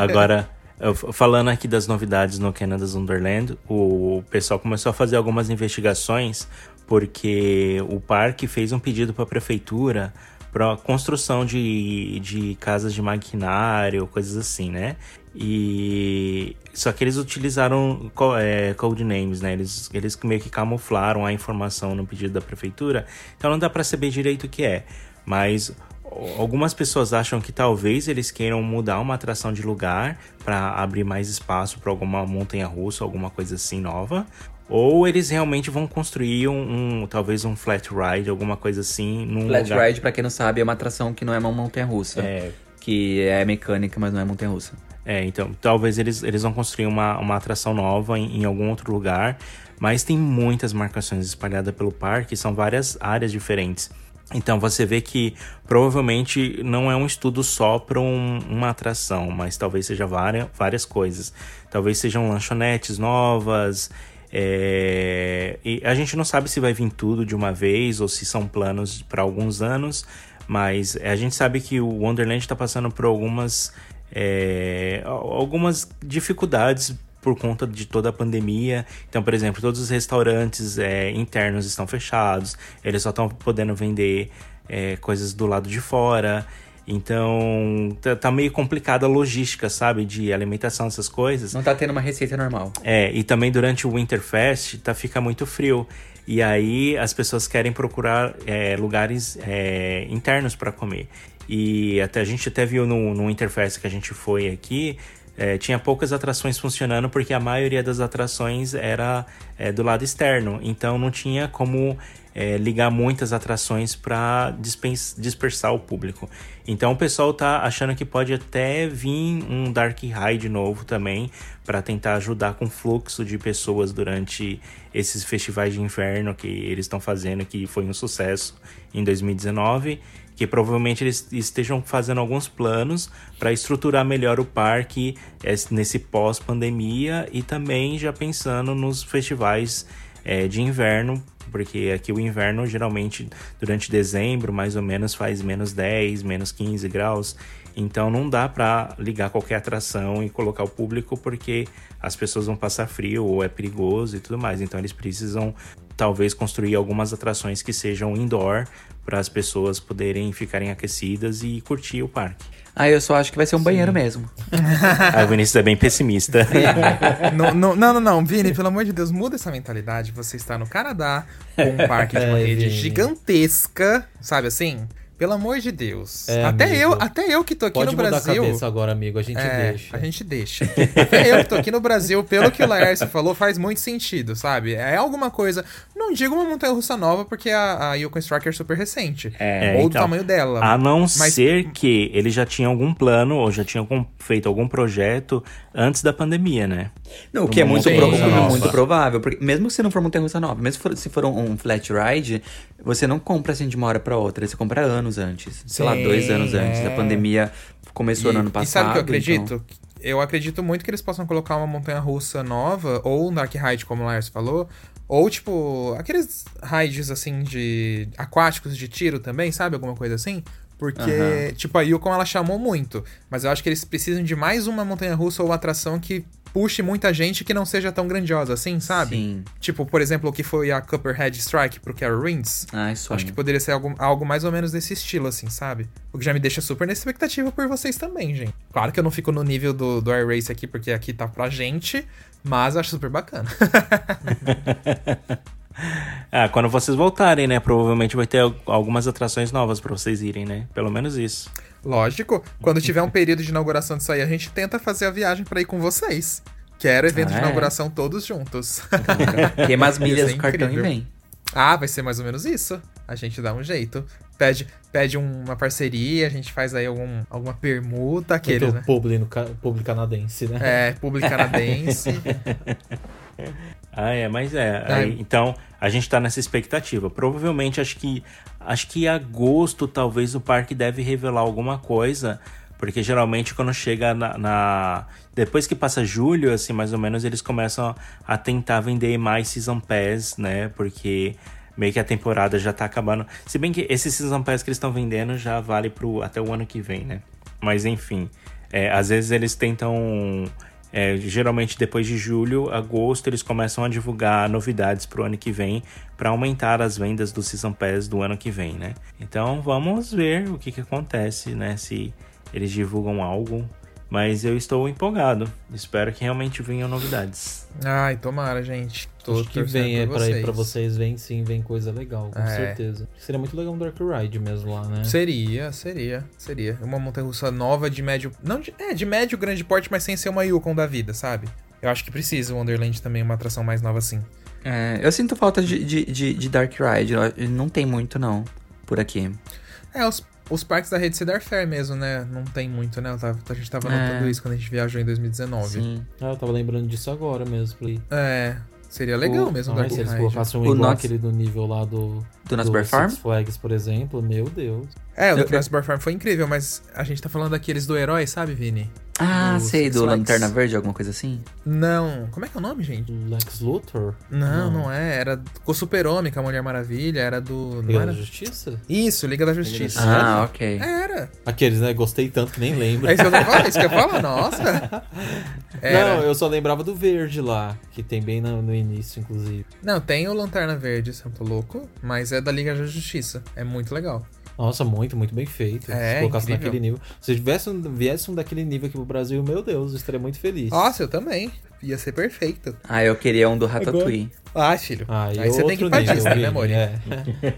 Agora, falando aqui das novidades no Canada's Wonderland, o pessoal começou a fazer algumas investigações porque o parque fez um pedido para a prefeitura para construção de, de casas de maquinário, coisas assim, né? E só que eles utilizaram é, codenames, né? Eles, eles meio que camuflaram a informação no pedido da prefeitura, então não dá para saber direito o que é. Mas Algumas pessoas acham que talvez eles queiram mudar uma atração de lugar para abrir mais espaço para alguma montanha russa, alguma coisa assim nova. Ou eles realmente vão construir um, um- talvez um flat ride, alguma coisa assim, num Flat lugar. Ride, pra quem não sabe, é uma atração que não é uma montanha-russa. É. Que é mecânica, mas não é montanha-russa. É, então talvez eles, eles vão construir uma, uma atração nova em, em algum outro lugar, mas tem muitas marcações espalhadas pelo parque, são várias áreas diferentes. Então você vê que provavelmente não é um estudo só para um- uma atração, mas talvez seja várias, várias coisas. Talvez sejam lanchonetes novas. É, E a gente não sabe se vai vir tudo de uma vez ou se são planos para alguns anos, mas a gente sabe que o Wonderland está passando por algumas é, al- algumas dificuldades por conta de toda a pandemia. Então, por exemplo, todos os restaurantes é, internos estão fechados, eles só estão podendo vender é, coisas do lado de fora. Então, tá, tá meio complicada a logística, sabe? De alimentação, essas coisas. Não tá tendo uma receita normal. É, e também durante o Winterfest tá, fica muito frio. E aí as pessoas querem procurar é, lugares é, internos para comer. E até a gente até viu no, no Winterfest que a gente foi aqui, é, tinha poucas atrações funcionando porque a maioria das atrações era é, do lado externo. Então não tinha como é, ligar muitas atrações para dispersar o público. Então o pessoal tá achando que pode até vir um Dark Ride novo também para tentar ajudar com o fluxo de pessoas durante esses festivais de inverno que eles estão fazendo, que foi um sucesso em 2019 que provavelmente eles estejam fazendo alguns planos para estruturar melhor o parque eh, nesse pós-pandemia e também já pensando nos festivais eh, de inverno, porque aqui o inverno geralmente durante dezembro mais ou menos faz menos 10, menos 15 graus. Então não dá para ligar qualquer atração e colocar o público porque as pessoas vão passar frio ou é perigoso e tudo mais. Então eles precisam talvez construir algumas atrações que sejam indoor para as pessoas poderem ficarem aquecidas e curtir o parque. Ah, eu só acho que vai ser um banheiro mesmo. A Vinícius é bem pessimista. não, não, não, não, não, Vini, pelo amor de Deus, muda essa mentalidade. Você está no Canadá, com um parque de uma É, rede Vini. gigantesca, sabe assim? Pelo amor de Deus. É, até, amigo. eu, até eu que tô aqui Pode no mudar Brasil. a cabeça agora, amigo. A gente É, deixa. A gente deixa. Até eu que tô aqui no Brasil, pelo que o Laércio falou, faz muito sentido, sabe? É alguma coisa. Não digo uma montanha russa nova, porque a, a Yukon Strike é super recente. É, ou do então, tamanho dela. A não Mas- ser que ele já tinha algum plano ou já tinha algum- feito algum projeto antes da pandemia, né? Não, o que é muito, pro- muito provável. Porque mesmo se não for montanha russa nova, mesmo se for, se for um, um flat ride, você não compra assim de uma hora pra outra. Você compra anos antes. Sei lá, Sim, dois anos antes. é. A pandemia começou no ano passado. E sabe o que eu acredito? então- Eu acredito muito que eles possam colocar uma montanha russa nova, ou um Dark Ride, como o Lars falou, ou tipo, aqueles rides assim de aquáticos de tiro também, sabe? Alguma coisa assim. Porque, Aham. tipo, a Yukon ela chamou muito. Mas eu acho que eles precisam de mais uma montanha russa ou atração que puxe muita gente que não seja tão grandiosa assim, sabe? Sim. Tipo, por exemplo, o que foi a Copperhead Strike pro Carol Rings. Ai, sonho. Acho que poderia ser algo, algo mais ou menos desse estilo, assim, sabe? O que já me deixa super na expectativa por vocês também, gente. Claro que eu não fico no nível do, do Air Race aqui, porque aqui tá pra gente, mas acho super bacana. Ah, quando vocês voltarem, né? Provavelmente vai ter al- algumas atrações novas pra vocês irem, né? Pelo menos isso. Lógico, quando tiver um período de inauguração disso aí, a gente tenta fazer a viagem pra ir com vocês. Quero evento Ah, de é? inauguração todos juntos. Queima as milhas Ia ser do cartão e vem. ah, vai ser mais ou menos isso. A gente dá um jeito. Pede, pede uma parceria, a gente faz aí algum, alguma permuta, aqueles, Muito né? publi, no, publi canadense, né? É, público canadense. Ah, é, mas é. Aí, então, a gente tá nessa expectativa. Provavelmente, acho que acho que em agosto, talvez, o parque deve revelar alguma coisa. Porque geralmente quando chega na, na- Depois que passa julho, assim, mais ou menos, eles começam a tentar vender mais Season Pass, né? Porque meio que a temporada já tá acabando. Se bem que esse Season Pass que eles estão vendendo já vale pro, até o ano que vem, né? Mas enfim. é, às vezes eles tentam. É, geralmente depois de julho, agosto, eles começam a divulgar novidades pro ano que vem para aumentar as vendas do Season Pass do ano que vem, né? Então vamos ver o que, que acontece, né? Se eles divulgam algo. Mas eu estou empolgado. Espero que realmente venham novidades. Ai, tomara, gente. Tô Acho que vem é pra ir pra vocês, vem sim, vem coisa legal, com É. certeza. Seria muito legal um Dark Ride mesmo lá, né? Seria, seria, seria. Uma montanha-russa nova de médio... Não, de, é, de médio, grande porte, mas sem ser uma Yukon da vida, sabe? Eu acho que precisa o Wonderland também, uma atração mais nova assim. É, eu sinto falta de, de, de, de Dark Ride. Não tem muito, não, por aqui. É, os, os parques da rede Cedar Fair mesmo, né? Não tem muito, né? Tava- a gente tava É. notando isso quando a gente viajou em 2019. Sim. Ah, eu tava lembrando disso agora mesmo. Falei, É, seria legal O- mesmo o ah, Dark se eles colocassem um O igual Knott's- aquele do nível lá do... Do Knott's Bear Farm? Six Flags, por exemplo, meu Deus. É, o do Eu- Farm foi incrível, mas a gente tá falando daqueles do herói, sabe, Vini? Ah, sei, Six do. Lanterna Verde, alguma coisa assim? Não. Como é que é o nome, gente? Lex Luthor? Não, não, é. Era com o Super-Homem, com a Mulher Maravilha. Era do. Não Liga era? da Justiça? Isso, Liga da Justiça. Ah, ok. Era. Aqueles, né? Gostei tanto que nem lembro. É isso que eu é isso que eu falo? Nossa. Era. Não, eu só lembrava do verde lá, que tem bem no, no início, inclusive. Não, tem o Lanterna Verde, Santo Louco, mas é da Liga da Justiça. É muito legal. Nossa, muito, muito bem feito. É, Se colocasse incrível. naquele nível. Se tivesse um, viesse um daquele nível aqui pro Brasil, meu Deus, eu estaria muito feliz. Nossa, eu também. Ia ser perfeito. Ah, eu queria um do Ratatouille. Ah, filho. Ah, e aí você tem que ir pra nível, Disney, né, amor? É.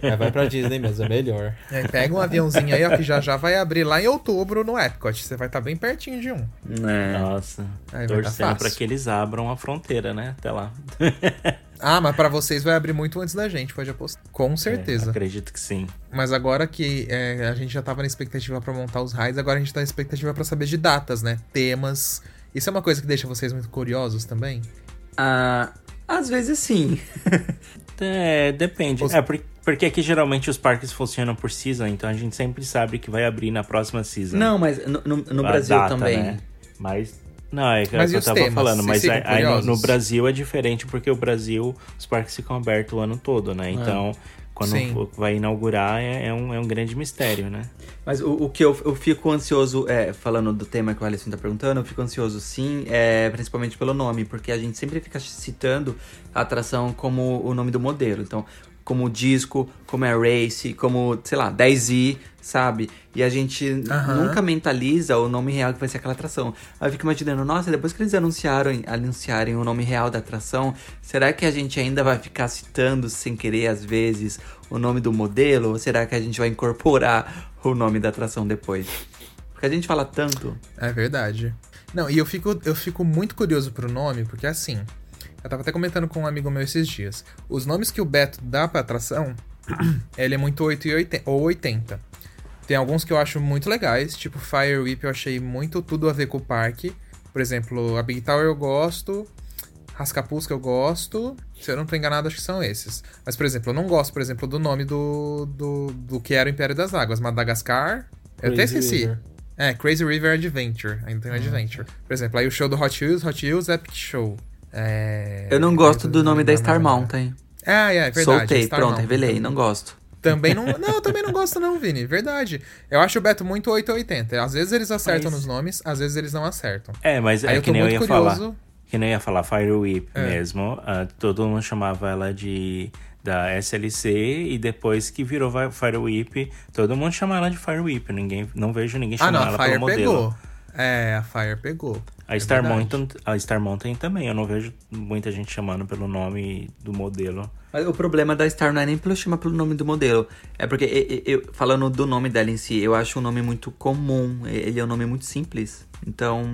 Aí vai pra Disney mesmo, é melhor. Aí pega um aviãozinho aí, ó, que já já vai abrir lá em outubro no Epcot. Você vai estar bem pertinho de um. É. Nossa, Aí vai tá torcendo fácil. pra que eles abram a fronteira, né? Até lá. Ah, mas pra vocês vai abrir muito antes da gente, pode apostar. Com É, certeza. acredito que sim. Mas agora que é, a gente já tava na expectativa pra montar os raids, agora a gente tá na expectativa pra saber de datas, né? Temas. Isso é uma coisa que deixa vocês muito curiosos também? Ah, às vezes sim. É, depende. Os- É, por- porque aqui geralmente os parques funcionam por season, então a gente sempre sabe que vai abrir na próxima season. Não, mas no, no- no Brasil data, também. né? Mas. Não, é que Mas é eu os tava temas? falando, mas aí, aí no, no? Brasil é diferente porque o Brasil, os parques ficam abertos o ano todo, né? Então, quando Sim. vai inaugurar, é, é um, é um grande mistério, né? Mas o, o que eu, eu fico ansioso, é, falando do tema que o Alisson tá perguntando, eu fico ansioso sim, é, principalmente pelo nome, porque a gente sempre fica citando a atração como o nome do modelo. Então, como disco, como é race, como, sei lá, 10i, sabe? E a gente Aham. nunca mentaliza o nome real que vai ser aquela atração. Aí eu fico imaginando, nossa, depois que eles anunciaram, anunciarem o nome real da atração, será que a gente ainda vai ficar citando sem querer, às vezes, o nome do modelo? Ou será que a gente vai incorporar o nome da atração depois? Porque a gente fala tanto. É verdade. Não, e eu fico, eu fico muito curioso pro nome, porque assim, eu tava até comentando com um amigo meu esses dias. Os nomes que o Beto dá pra atração, ele é muito 8 e 80, ou 80. Tem alguns que eu acho muito legais, tipo Fire Whip eu achei muito tudo a ver com o parque. Por exemplo, a Big Tower eu gosto, Rascapusca eu gosto. Se eu não tô enganado, acho que são esses. Mas, por exemplo, eu não gosto, por exemplo, do nome do, do, do que era o Império das Águas. Madagascar. Eu até esqueci. River. É, Crazy River Adventure. Ainda tem um Adventure. Por exemplo, aí o show do Hot Wheels, Hot Wheels Epic Show. É... Eu não gosto mas do nome não da Star mais. Mountain. Ah, é, é verdade. Soltei, Star pronto, Mountain. revelei, não gosto. Também não. Não, eu também não gosto, não, Vini. Verdade. Eu acho o Beto muito 880. Às vezes eles acertam Mas- nos nomes, às vezes eles não acertam. É, mas Aí é eu que nem eu ia curioso. falar. Que nem eu ia falar Fire Whip É. mesmo. ah, todo mundo chamava ela de da SLC e depois que virou Vi- Fire Whip, todo mundo chama ela de Fire Whip. Ninguém, não vejo ninguém Ah, chamar não, a ela Fire pelo modelo. pegou. É, a Fire pegou. A É Star, verdade. Mountain, a Star Mountain também, eu não vejo muita gente chamando pelo nome do modelo. Mas o problema da Star não é nem pelo chamar pelo nome do modelo. É porque, e- e- eu, falando do nome dela em si, eu acho um nome muito comum. Ele é um nome muito simples. Então,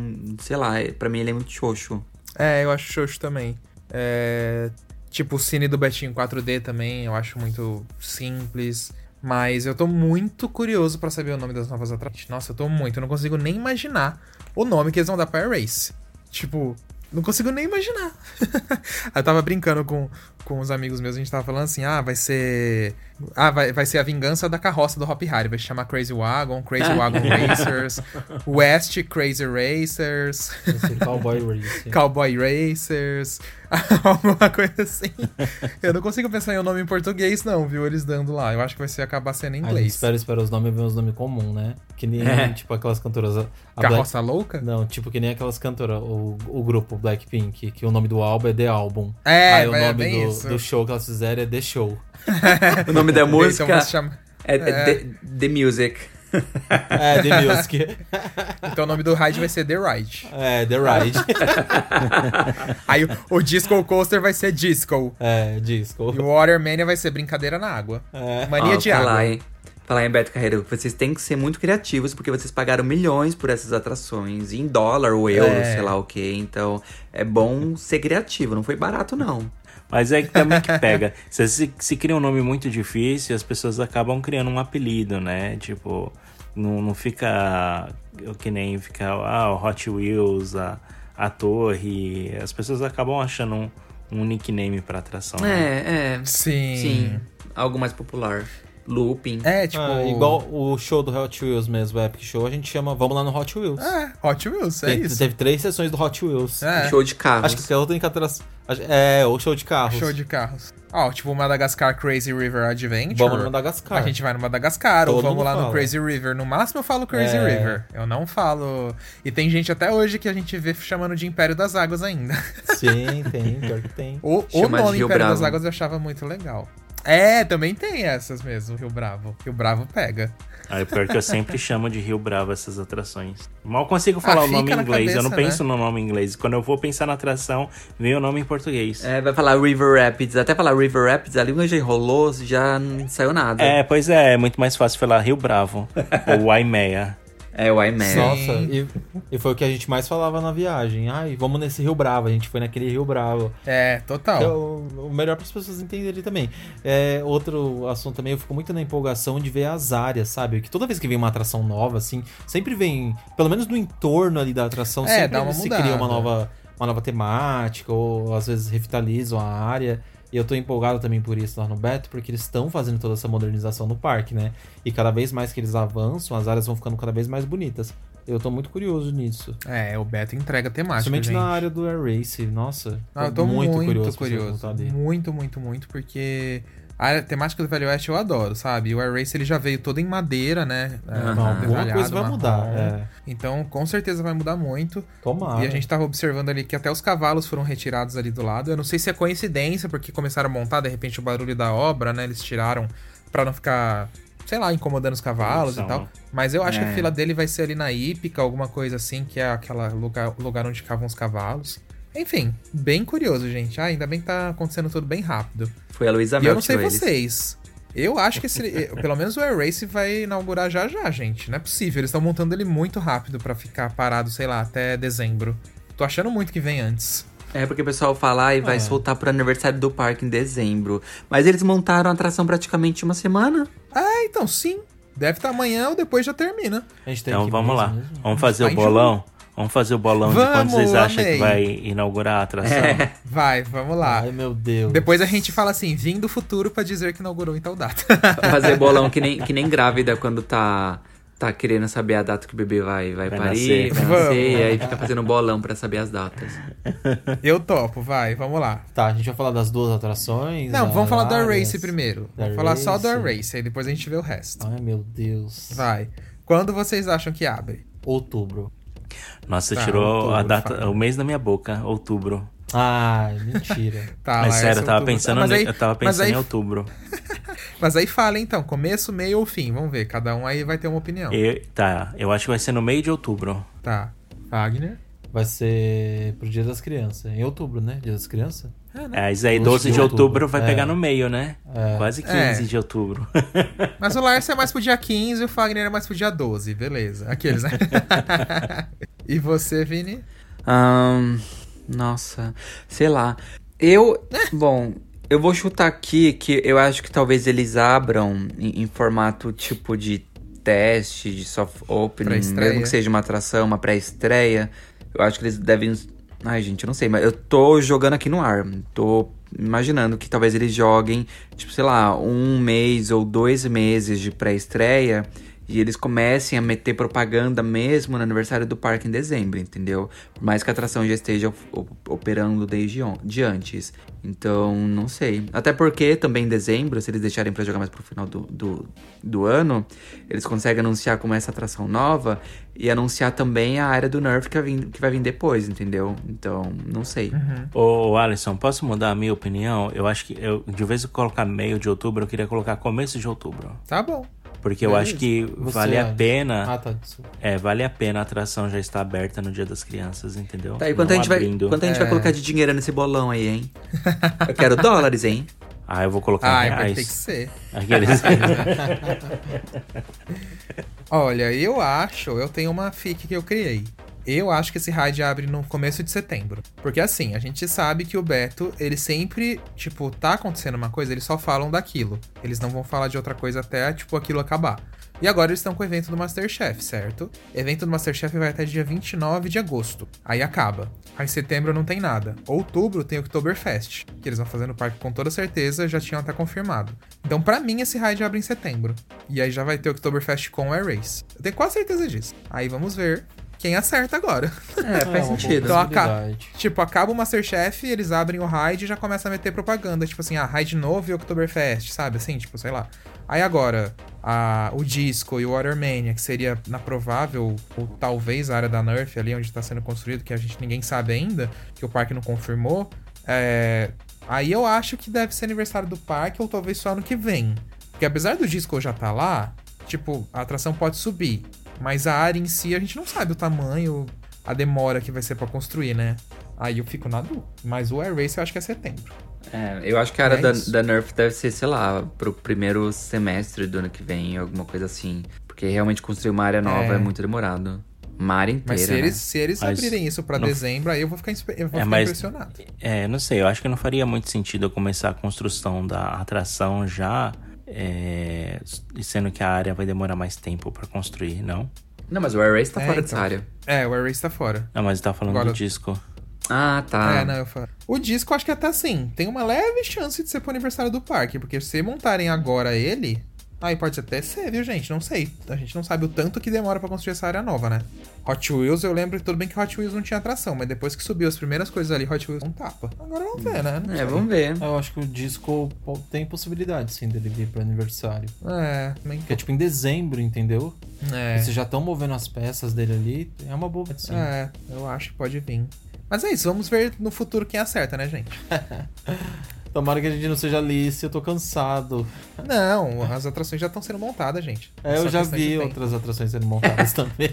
sei lá, é- pra mim ele é muito xoxo. É, eu acho xoxo também. É, tipo, o Cine do Betinho 4D também, eu acho muito simples. Mas eu tô muito curioso pra saber o nome das novas atrações. Nossa, eu tô muito. Eu não consigo nem imaginar o nome que eles vão dar pra Race. Tipo, não consigo nem imaginar. eu tava brincando com, com os amigos meus, a gente tava falando assim: ah, vai ser. Ah, vai, vai ser a vingança da carroça do Hop Harry. Vai se chamar Crazy Wagon, Crazy Wagon Racers, West Crazy Racers. Cowboy Race. Cowboy Racers, alguma coisa assim. Eu não consigo pensar em um nome em português, não, viu? Eles dando lá. Eu acho que vai ser acabar sendo em inglês. espera, espera os nomes e vê uns nomes comuns, né? Que nem, É. tipo, aquelas cantoras... Carroça Louca? Black... Não, tipo, que nem aquelas cantoras, o, o grupo Blackpink, que o nome do álbum é The Album. É, Aí o é nome bem do, isso. do show que elas fizeram é The Show. O nome da Então música vamos chamar- é, é é. The, The Music. É, The Music. Então o nome do ride vai ser The Ride. é, The Ride. Aí o, o Disco Coaster vai ser Disco. é, Disco. E o Watermania vai ser Brincadeira na Água. É. Mania Ó, de água. falar em, falar em Beto Carreiro, vocês têm que ser muito criativos, porque vocês pagaram milhões por essas atrações, em dólar ou euro, É. sei lá o que. Então, é bom ser criativo, não foi barato, não. Mas é que também que pega. Se, se, se cria um nome muito difícil, as pessoas acabam criando um apelido, né? Tipo, não, não fica o que nem fica ah, o Hot Wheels, a, a torre. As pessoas acabam achando um, um nickname pra atração. né? É, é. Sim. Sim. Algo mais popular. Looping. É, tipo. Ah, igual o show do Hot Wheels mesmo, o Epic Show, a gente chama Vamos lá no Hot Wheels. É, Hot Wheels, é Tem- isso. Teve três sessões do Hot Wheels. É. Show de carros. Acho que a outra atração. É, ou show de carros. Show de carros. Ó, tipo o Madagascar Crazy River Adventure. Vamos no Madagascar. A gente vai no Madagascar, ou Todo vamos mundo lá no fala. Crazy River. No máximo eu falo Crazy É. River. Eu não falo. E tem gente até hoje que a gente vê chamando de Império das Águas ainda. Sim, tem, pior que tem. O, o nome Rio Império das Bravo. Águas eu achava muito legal. É, também tem essas mesmo, Rio Bravo. Rio Bravo pega. Aí pior que eu sempre chamo de Rio Bravo essas atrações. Mal consigo falar Ah, o nome em inglês, eu não cabeça, penso no nome em inglês. Quando eu vou pensar na atração, vem o nome em português. É, vai falar River Rapids. Até falar River Rapids, a língua já enrolou, já não saiu nada. É, pois é, é muito mais fácil falar Rio Bravo ou Waimea. É o iMac. Nossa, e, e foi o que a gente mais falava na viagem. Ai, vamos nesse Rio Bravo. A gente foi naquele Rio Bravo. É, total. Que é o, o melhor para as pessoas entenderem também. É, outro assunto também, eu fico muito na empolgação de ver as áreas, sabe? Que toda vez que vem uma atração nova, assim, sempre vem, pelo menos no entorno ali da atração, É, sempre dá uma se mudada. cria uma nova, uma nova temática, ou às vezes revitalizam a área. E eu tô empolgado também por isso lá no Beto, porque eles estão fazendo toda essa modernização no parque, né? E cada vez mais que eles avançam, as áreas vão ficando cada vez mais bonitas. Eu tô muito curioso nisso. É, o Beto entrega temática, Principalmente na área do Air Race, nossa. Ah, eu tô muito, curioso, vocês voltar ali. Muito, muito, muito, porque a temática do Velho Oeste eu adoro, sabe? O Air Race ele já veio todo em madeira, né? É. Não, alguma coisa vai mudar. É. Então, com certeza vai mudar muito. Tomara. E a gente tava observando ali que até os cavalos foram retirados ali do lado. Eu não sei se é coincidência, porque começaram a montar, de repente, o barulho da obra, né? Eles tiraram pra não ficar, sei lá, incomodando os cavalos e tal. Mas eu acho que É. a fila dele vai ser ali na Hípica, alguma coisa assim, que é aquela lugar, lugar onde ficavam os cavalos. Enfim, bem curioso, gente. Ah, ainda bem que tá acontecendo tudo bem rápido. Foi a Luísa e Mel eu não sei tirou eles. vocês. Eu acho que esse, eh, pelo menos o Air Race vai inaugurar já já, gente. Não é possível. Eles estão montando ele muito rápido pra ficar parado, sei lá, até dezembro. Tô achando muito que vem antes. É porque o pessoal fala e vai É. soltar pro aniversário do parque em dezembro. Mas eles montaram a atração praticamente uma semana. Ah, então sim. Deve estar amanhã ou depois já termina. A gente tem Então que vamos lá. mesmo, mesmo. Vamos fazer Tá o bolão? Vamos fazer o bolão de quando Vamos, vocês acham amei. que vai inaugurar a atração. É. Vai, vamos lá. Ai, meu Deus. Depois a gente fala assim, vim do futuro pra dizer que inaugurou em tal data. Fazer bolão que nem, que nem grávida quando tá, tá querendo saber a data que o bebê vai, vai, Vai parir, nascer. vai Vamos. nascer, e aí fica fazendo bolão pra saber as datas. Eu topo, vai, vamos lá. Tá, a gente vai falar das duas atrações. Não, vamos falar áreas. Race primeiro. Da Vamos falar só Race. Race, aí depois a gente vê o resto. Ai, meu Deus. Vai. Quando vocês acham que abre? Outubro. Nossa, Tá, tirou outubro, a data, fala. o mês da minha boca, outubro. Ai, mentira. Tá, Mas sério, eu tava outubro. pensando, Mas ne- aí- eu tava mas pensando aí- em outubro. Mas aí fala então, começo, meio ou fim. Vamos ver, cada um aí vai ter uma opinião. E- tá, eu acho que vai ser no meio de outubro. Tá. Wagner? Vai ser pro Dia das Crianças. Em outubro, né? Dia das Crianças? É, isso aí, 12 12 de de outubro outubro, vai é. pegar no meio, né? É. Quase 15 É. de outubro. Mas o Lars é mais pro dia 15 e o Fagner é mais pro dia 12, beleza. Aqueles, né? e você, Vini? Ahn, nossa, sei lá. Eu, bom, eu vou chutar aqui que eu acho que talvez eles abram em, em formato tipo de teste, de soft opening, mesmo que seja uma atração, uma pré-estreia. Eu acho que eles devem. Ai, gente, eu não sei, mas eu tô jogando aqui no ar. Tô imaginando que talvez eles joguem, tipo, sei lá, um mês ou dois meses de pré-estreia. E eles comecem a meter propaganda mesmo no aniversário do parque em dezembro, entendeu? Por mais que a atração já esteja op- operando desde on- de antes. Então, não sei. Até porque também em dezembro, se eles deixarem pra jogar mais pro final do, do, do ano, eles conseguem anunciar como essa atração nova e anunciar também a área do Nerf que vai vir, que vai vir depois, entendeu? Então, não sei. Ô, ô, Alisson, posso mudar a minha opinião? Eu acho que, eu, de vez em colocar meio de outubro, eu queria colocar começo de outubro. Tá bom. Porque eu Beleza. acho que Você, vale a Alisson? pena. Ah, tá. É, vale a pena a atração já estar aberta no Dia das Crianças, entendeu? Tá, e quanto a gente, vai, quanto a gente É. vai colocar de dinheiro nesse bolão aí, hein? Eu quero dólares, hein? Ah, eu vou colocar vai reais. ter que ser. Aqueles... Olha, eu acho, eu tenho uma fic que eu criei. Eu acho que esse raid abre no começo de setembro. Porque assim, a gente sabe que o Beto, ele sempre, tipo, tá acontecendo uma coisa, eles só falam daquilo. Eles não vão falar de outra coisa até, tipo, aquilo acabar. E agora eles estão com o evento do Masterchef, certo? evento do Masterchef vai até dia 29 de agosto. Aí acaba. Aí setembro não tem nada. Outubro tem o Oktoberfest, que eles vão fazer no parque com toda certeza, já tinham até confirmado. Então, pra mim, esse raid abre em setembro. E aí já vai ter o Oktoberfest com o Air Race. Eu tenho quase certeza disso. Aí vamos ver quem acerta agora. É, É faz uma sentido. Então, aca-. Tipo, acaba o Masterchef, eles abrem o raid e já começa a meter propaganda. Tipo assim, ah, raid novo e Oktoberfest, sabe? Assim, tipo, sei lá. Aí agora, a, o Disco e o Watermania, que seria na provável, ou talvez a área da Nerf ali onde tá sendo construído, que a gente ninguém sabe ainda, que o parque não confirmou. É, aí eu acho que deve ser aniversário do parque, ou talvez só ano que vem. Porque apesar do Disco já tá lá, tipo, a atração pode subir. Mas a área em si a gente não sabe o tamanho, a demora que vai ser pra construir, né? Aí eu fico na dúvida. Mas o Air Race eu acho que é setembro. É, eu acho que a área É da, da Nerf deve ser, sei lá, pro primeiro semestre do ano que vem, alguma coisa assim. Porque realmente construir uma área nova é, É. muito demorado. Uma área inteira, Mas se né? eles, se eles Mas abrirem isso pra não- dezembro, aí eu vou ficar, eu vou É, ficar mas- impressionado. É, não sei, eu acho que não faria muito sentido eu começar a construção da atração já, é, sendo que a área vai demorar mais tempo pra construir, não? Não, mas o Air Race tá É, fora então. dessa área. É, o Air Race tá fora. Não, mas tá falando Agora- do disco. Ah, tá. É, não, eu falo. O disco acho que até assim, tem uma leve chance de ser pro aniversário do parque, porque se montarem agora ele, aí pode até ser, viu, gente? Não sei. A gente não sabe o tanto que demora pra construir essa área nova, né? Hot Wheels, eu lembro tudo bem que Hot Wheels não tinha atração, mas depois que subiu as primeiras coisas ali, Hot Wheels não tapa. Agora vamos ver, né? Não É, sei. vamos ver. Eu acho que o disco tem possibilidade, sim, dele vir pro aniversário. É, também. Que é tipo em dezembro, entendeu? É. E Vocês já estão movendo as peças dele ali, é uma boa, sim. É, eu acho que pode vir. Mas é isso, vamos ver no futuro quem acerta, né, gente? Tomara que a gente não seja Alice, eu tô cansado. Não, as atrações já estão sendo montadas, gente. É, eu já vi outras atrações sendo montadas também.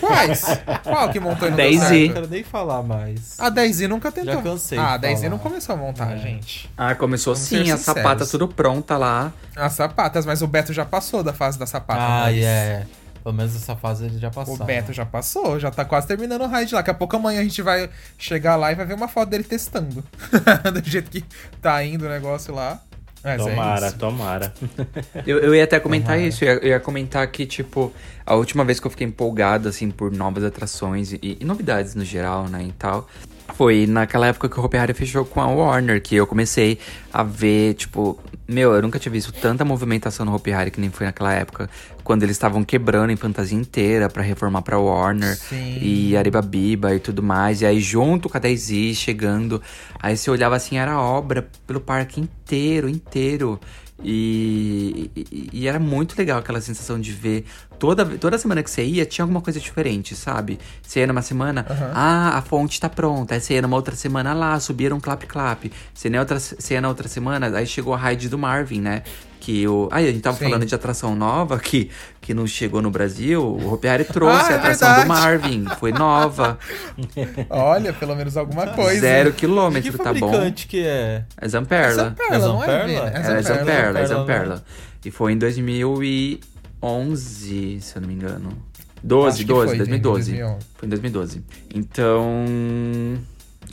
Quais? Qual que montou e não deu Daisy. Não certo? quero nem falar mais. A 10 nunca tentou. Já cansei Ah, a de 10 falar. não começou a montar, É. gente. Ah, começou Vamos sim, a sapata tudo pronta lá. As sapatas, mas o Beto já passou da fase da sapata. Ah, mas é. Pelo menos essa fase ele já passou. O Beto já passou, já tá quase terminando o raid lá. Daqui a pouco amanhã a gente vai chegar lá e vai ver uma foto dele testando. Do jeito que tá indo o negócio lá. Mas é tomara, isso. tomara. Eu, eu ia até comentar Tomara. isso, eu ia, eu ia comentar que, tipo, a última vez que eu fiquei empolgado, assim, por novas atrações e, e novidades no geral, né, e tal, foi naquela época que o Hopi Hari fechou com a Warner, que eu comecei a ver, tipo, meu, eu nunca tinha visto tanta movimentação no Hopi Hari que nem foi naquela época, quando eles estavam quebrando em fantasia inteira pra reformar pra Warner Sim. e Aribabiba e tudo mais, e aí junto com a 10 chegando, aí você olhava assim, era obra pelo parque inteiro, inteiro. E, e- e era muito legal aquela sensação de ver. Toda, toda semana que você ia, tinha alguma coisa diferente, sabe? Você ia numa semana, ah, a fonte tá pronta. Aí você ia numa outra semana lá, subiram um clap-clap. Você, ia na outra- você ia na outra semana, aí chegou a raid do Marvin, né? Que o. Ai, a gente tava Sim. falando de atração nova que, que não chegou no Brasil. O Hopi Hari trouxe Ah, é a atração verdade. do Marvin. Foi nova. Olha, pelo menos alguma coisa. Zero Que quilômetro, tá bom? que é? É Zamperla. Zamperla, É não é? Zamperla? Vini? É Zamperla. Zamperla, é Zamperla, Zamperla. E foi em 2011, se eu não me engano. 12, Acho que 12, foi, 2012. 2011. Foi em 2012. Então,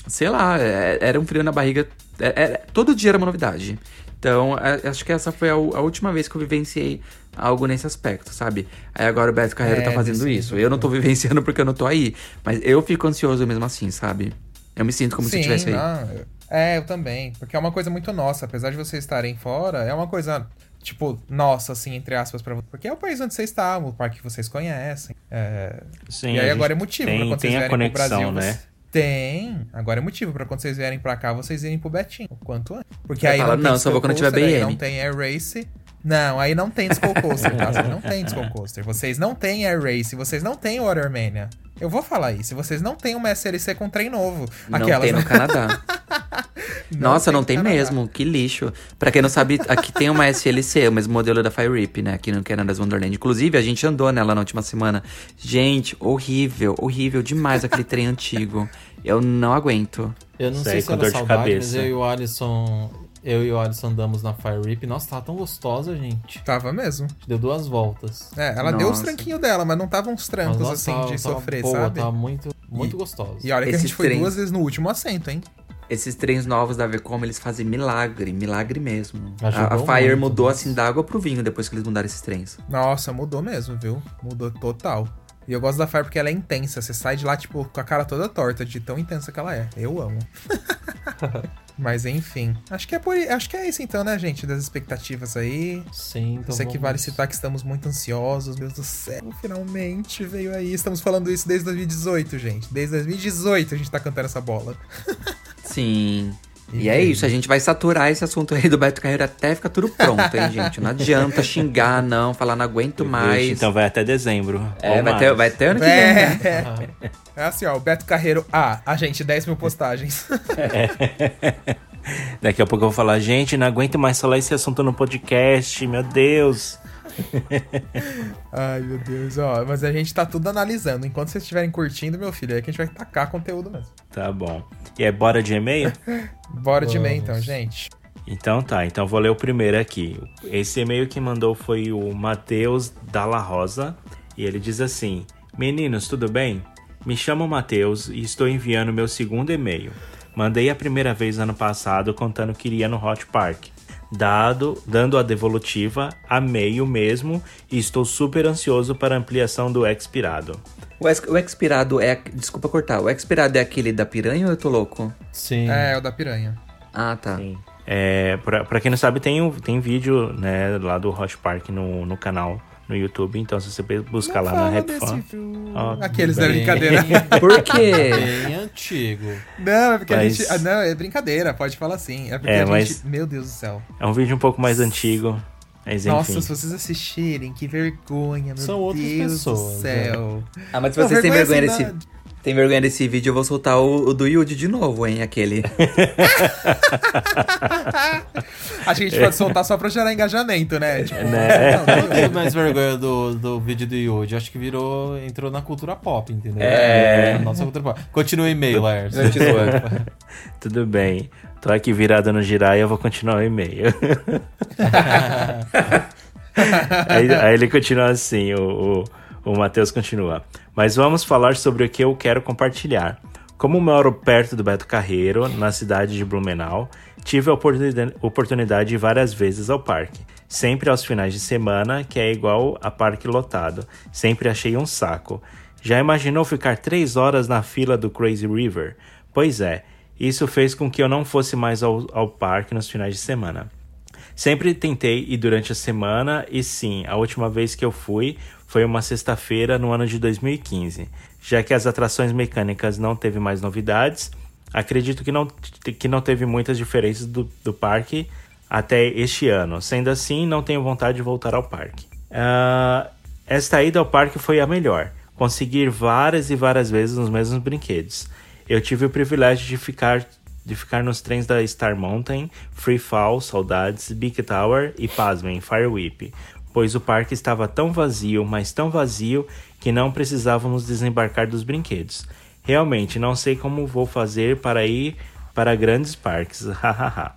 sei lá, é- era um frio na barriga. é- é- todo dia era uma novidade. Então, acho que essa foi a, última vez que eu vivenciei algo nesse aspecto, sabe? Aí agora o Beto Carreiro É, tá fazendo isso. Eu não tô vivenciando porque eu não tô aí. Mas eu fico ansioso mesmo assim, sabe? Eu me sinto como se eu Sim, estivesse aí. É, eu também. Porque é uma coisa muito nossa. Apesar de vocês estarem fora, é uma coisa, tipo, nossa, assim, entre aspas, pra vocês. Porque é o país onde vocês estavam, o parque que vocês conhecem. É, Sim, e aí agora é motivo tem, pra quando tem vocês a conexão, pro Brasil. né? vocês- Tem. Agora é motivo pra quando vocês vierem pra cá, vocês irem pro Betinho. O quanto antes. Porque aí falar, não, "Não, só vou quando tiver BM." Não tem Air Race. Não, aí não tem Skull Coaster, tá? Vocês não tem Skull Coaster. Vocês não têm Air Race, vocês não têm Watermania. Eu vou falar isso. Vocês não têm uma SLC com trem novo. Não Aquelas, tem no? Canadá. Nossa, tem não tem Canadá. mesmo. Que lixo. Pra quem não sabe, aqui tem uma SLC, o mesmo modelo da Fire Rip, né? Aqui no Canada's Wonderland. Inclusive, a gente andou nela na última semana. Gente, horrível, horrível demais aquele trem antigo. Eu não aguento. Eu não Isso sei se com era dor de saudade, mas cabeça. eu e o Alisson. Eu e o Alisson andamos na Fire Rip. Nossa, tava tão gostosa, gente. Tava mesmo. Deu duas voltas. É, ela deu os Nossa. tranquinhos dela, mas não tava uns trancos Mas, nossa, assim tava- de tava sofrer, boa, sabe? Tava muito, muito gostosa. E olha que a gente foi trens- duas vezes no último assento, hein? Esses trens novos da Vecom, eles fazem milagre, milagre mesmo. A, a Fire muito, mudou nossa. assim da água pro vinho depois que eles mudaram esses trens. Nossa, mudou mesmo, viu? Mudou total. E eu gosto da Fire porque ela é intensa. Você sai de lá, tipo, com a cara toda torta, de tão intensa que ela é. Eu amo. Mas enfim. Acho que é por acho que é isso então, né, gente? Das expectativas aí. Sim, então Sei que vamos- vale citar que estamos muito ansiosos, Deus do céu, finalmente veio aí. Estamos falando isso desde 2018, gente. Desde 2018 a gente tá cantando essa bola. Sim. E E é isso, a gente vai saturar esse assunto aí do Beto Carreiro até ficar tudo pronto, hein, gente? Não adianta xingar, não, falar não aguento mais. Então vai até dezembro. é, vai ter, mais. vai ter ano que vem, né? É, é assim, ó, o Beto Carreiro, ah, a gente, 10 mil postagens. Daqui a pouco eu vou falar, gente, não aguento mais falar esse assunto no podcast, meu Deus. Ai, meu Deus, ó, mas a gente tá tudo analisando. Enquanto vocês estiverem curtindo, meu filho, aí que a gente vai tacar conteúdo mesmo. Tá bom. E aí, bora de e-mail? Bora de e-mail Vamos. então, gente. Então tá, então vou ler o primeiro aqui. Esse e-mail que mandou foi o Matheus Dalla Rosa e ele diz assim: Meninos, tudo bem? Me chamo Matheus e estou enviando meu segundo e-mail. Mandei a primeira vez ano passado contando que iria no Hot Park. Dado, dando a devolutiva, amei o mesmo e estou super ansioso para a ampliação do expirado. O, ex, o expirado é. Desculpa cortar. O expirado é aquele da piranha ou eu tô louco? Sim. É, o da piranha. Ah, tá. Sim. É, pra, pra quem não sabe, tem, um- tem vídeo né, lá do Hot Park no, no canal no YouTube. Então, se você buscar lá na Rap Fan. Ó, Aqueles da bem. brincadeira. Por quê? Bem antigo. Não, é porque a Mas- gente. ah, não, é brincadeira, pode falar assim. É porque É, a gente. mas- Meu Deus do céu. É um vídeo um pouco mais antigo. Mas. Nossa, se vocês assistirem, que vergonha, meu São outras Deus pessoas, do céu. Ah, mas se Não, vocês têm vergonha assim, desse. Tem vergonha desse vídeo, eu vou soltar o, o do Yuji de novo, hein? Aquele. Acho que a gente pode soltar só pra gerar engajamento, né? Tipo, Né? não, não, tenho mais vergonha do, do vídeo do Yuji. Acho que virou. entrou na cultura pop, entendeu? É. Na Nossa cultura pop. Continua o e-mail, Lars. Tudo bem. Tô aqui virado no girar e eu vou continuar o e-mail. aí, aí ele continua assim, o, o, o Matheus continua. Mas vamos falar sobre o que eu quero compartilhar. Como moro perto do Beto Carreiro, na cidade de Blumenau, tive a oportunidade, de ir várias vezes ao parque. Sempre aos finais de semana, que é igual a parque lotado. Sempre achei um saco. Já imaginou ficar três horas na fila do Crazy River? Pois é, isso fez com que eu não fosse mais ao, ao parque nos finais de semana. Sempre tentei ir durante a semana e sim, a última vez que eu fui foi uma sexta-feira no ano de 2015. Já que as atrações mecânicas não teve mais novidades, acredito que não, que não teve muitas diferenças do, do parque até este ano. Sendo assim, não tenho vontade de voltar ao parque. Ah, esta ida ao parque foi a melhor. Consegui ir várias e várias vezes nos mesmos brinquedos. Eu tive o privilégio de ficar de ficar nos trens da Star Mountain, Free Fall, Saudades, Big Tower e, pasmem, Fire Whip, pois o parque estava tão vazio, mas tão vazio, que não precisávamos desembarcar dos brinquedos. Realmente, não sei como vou fazer para ir para grandes parques. Hahaha.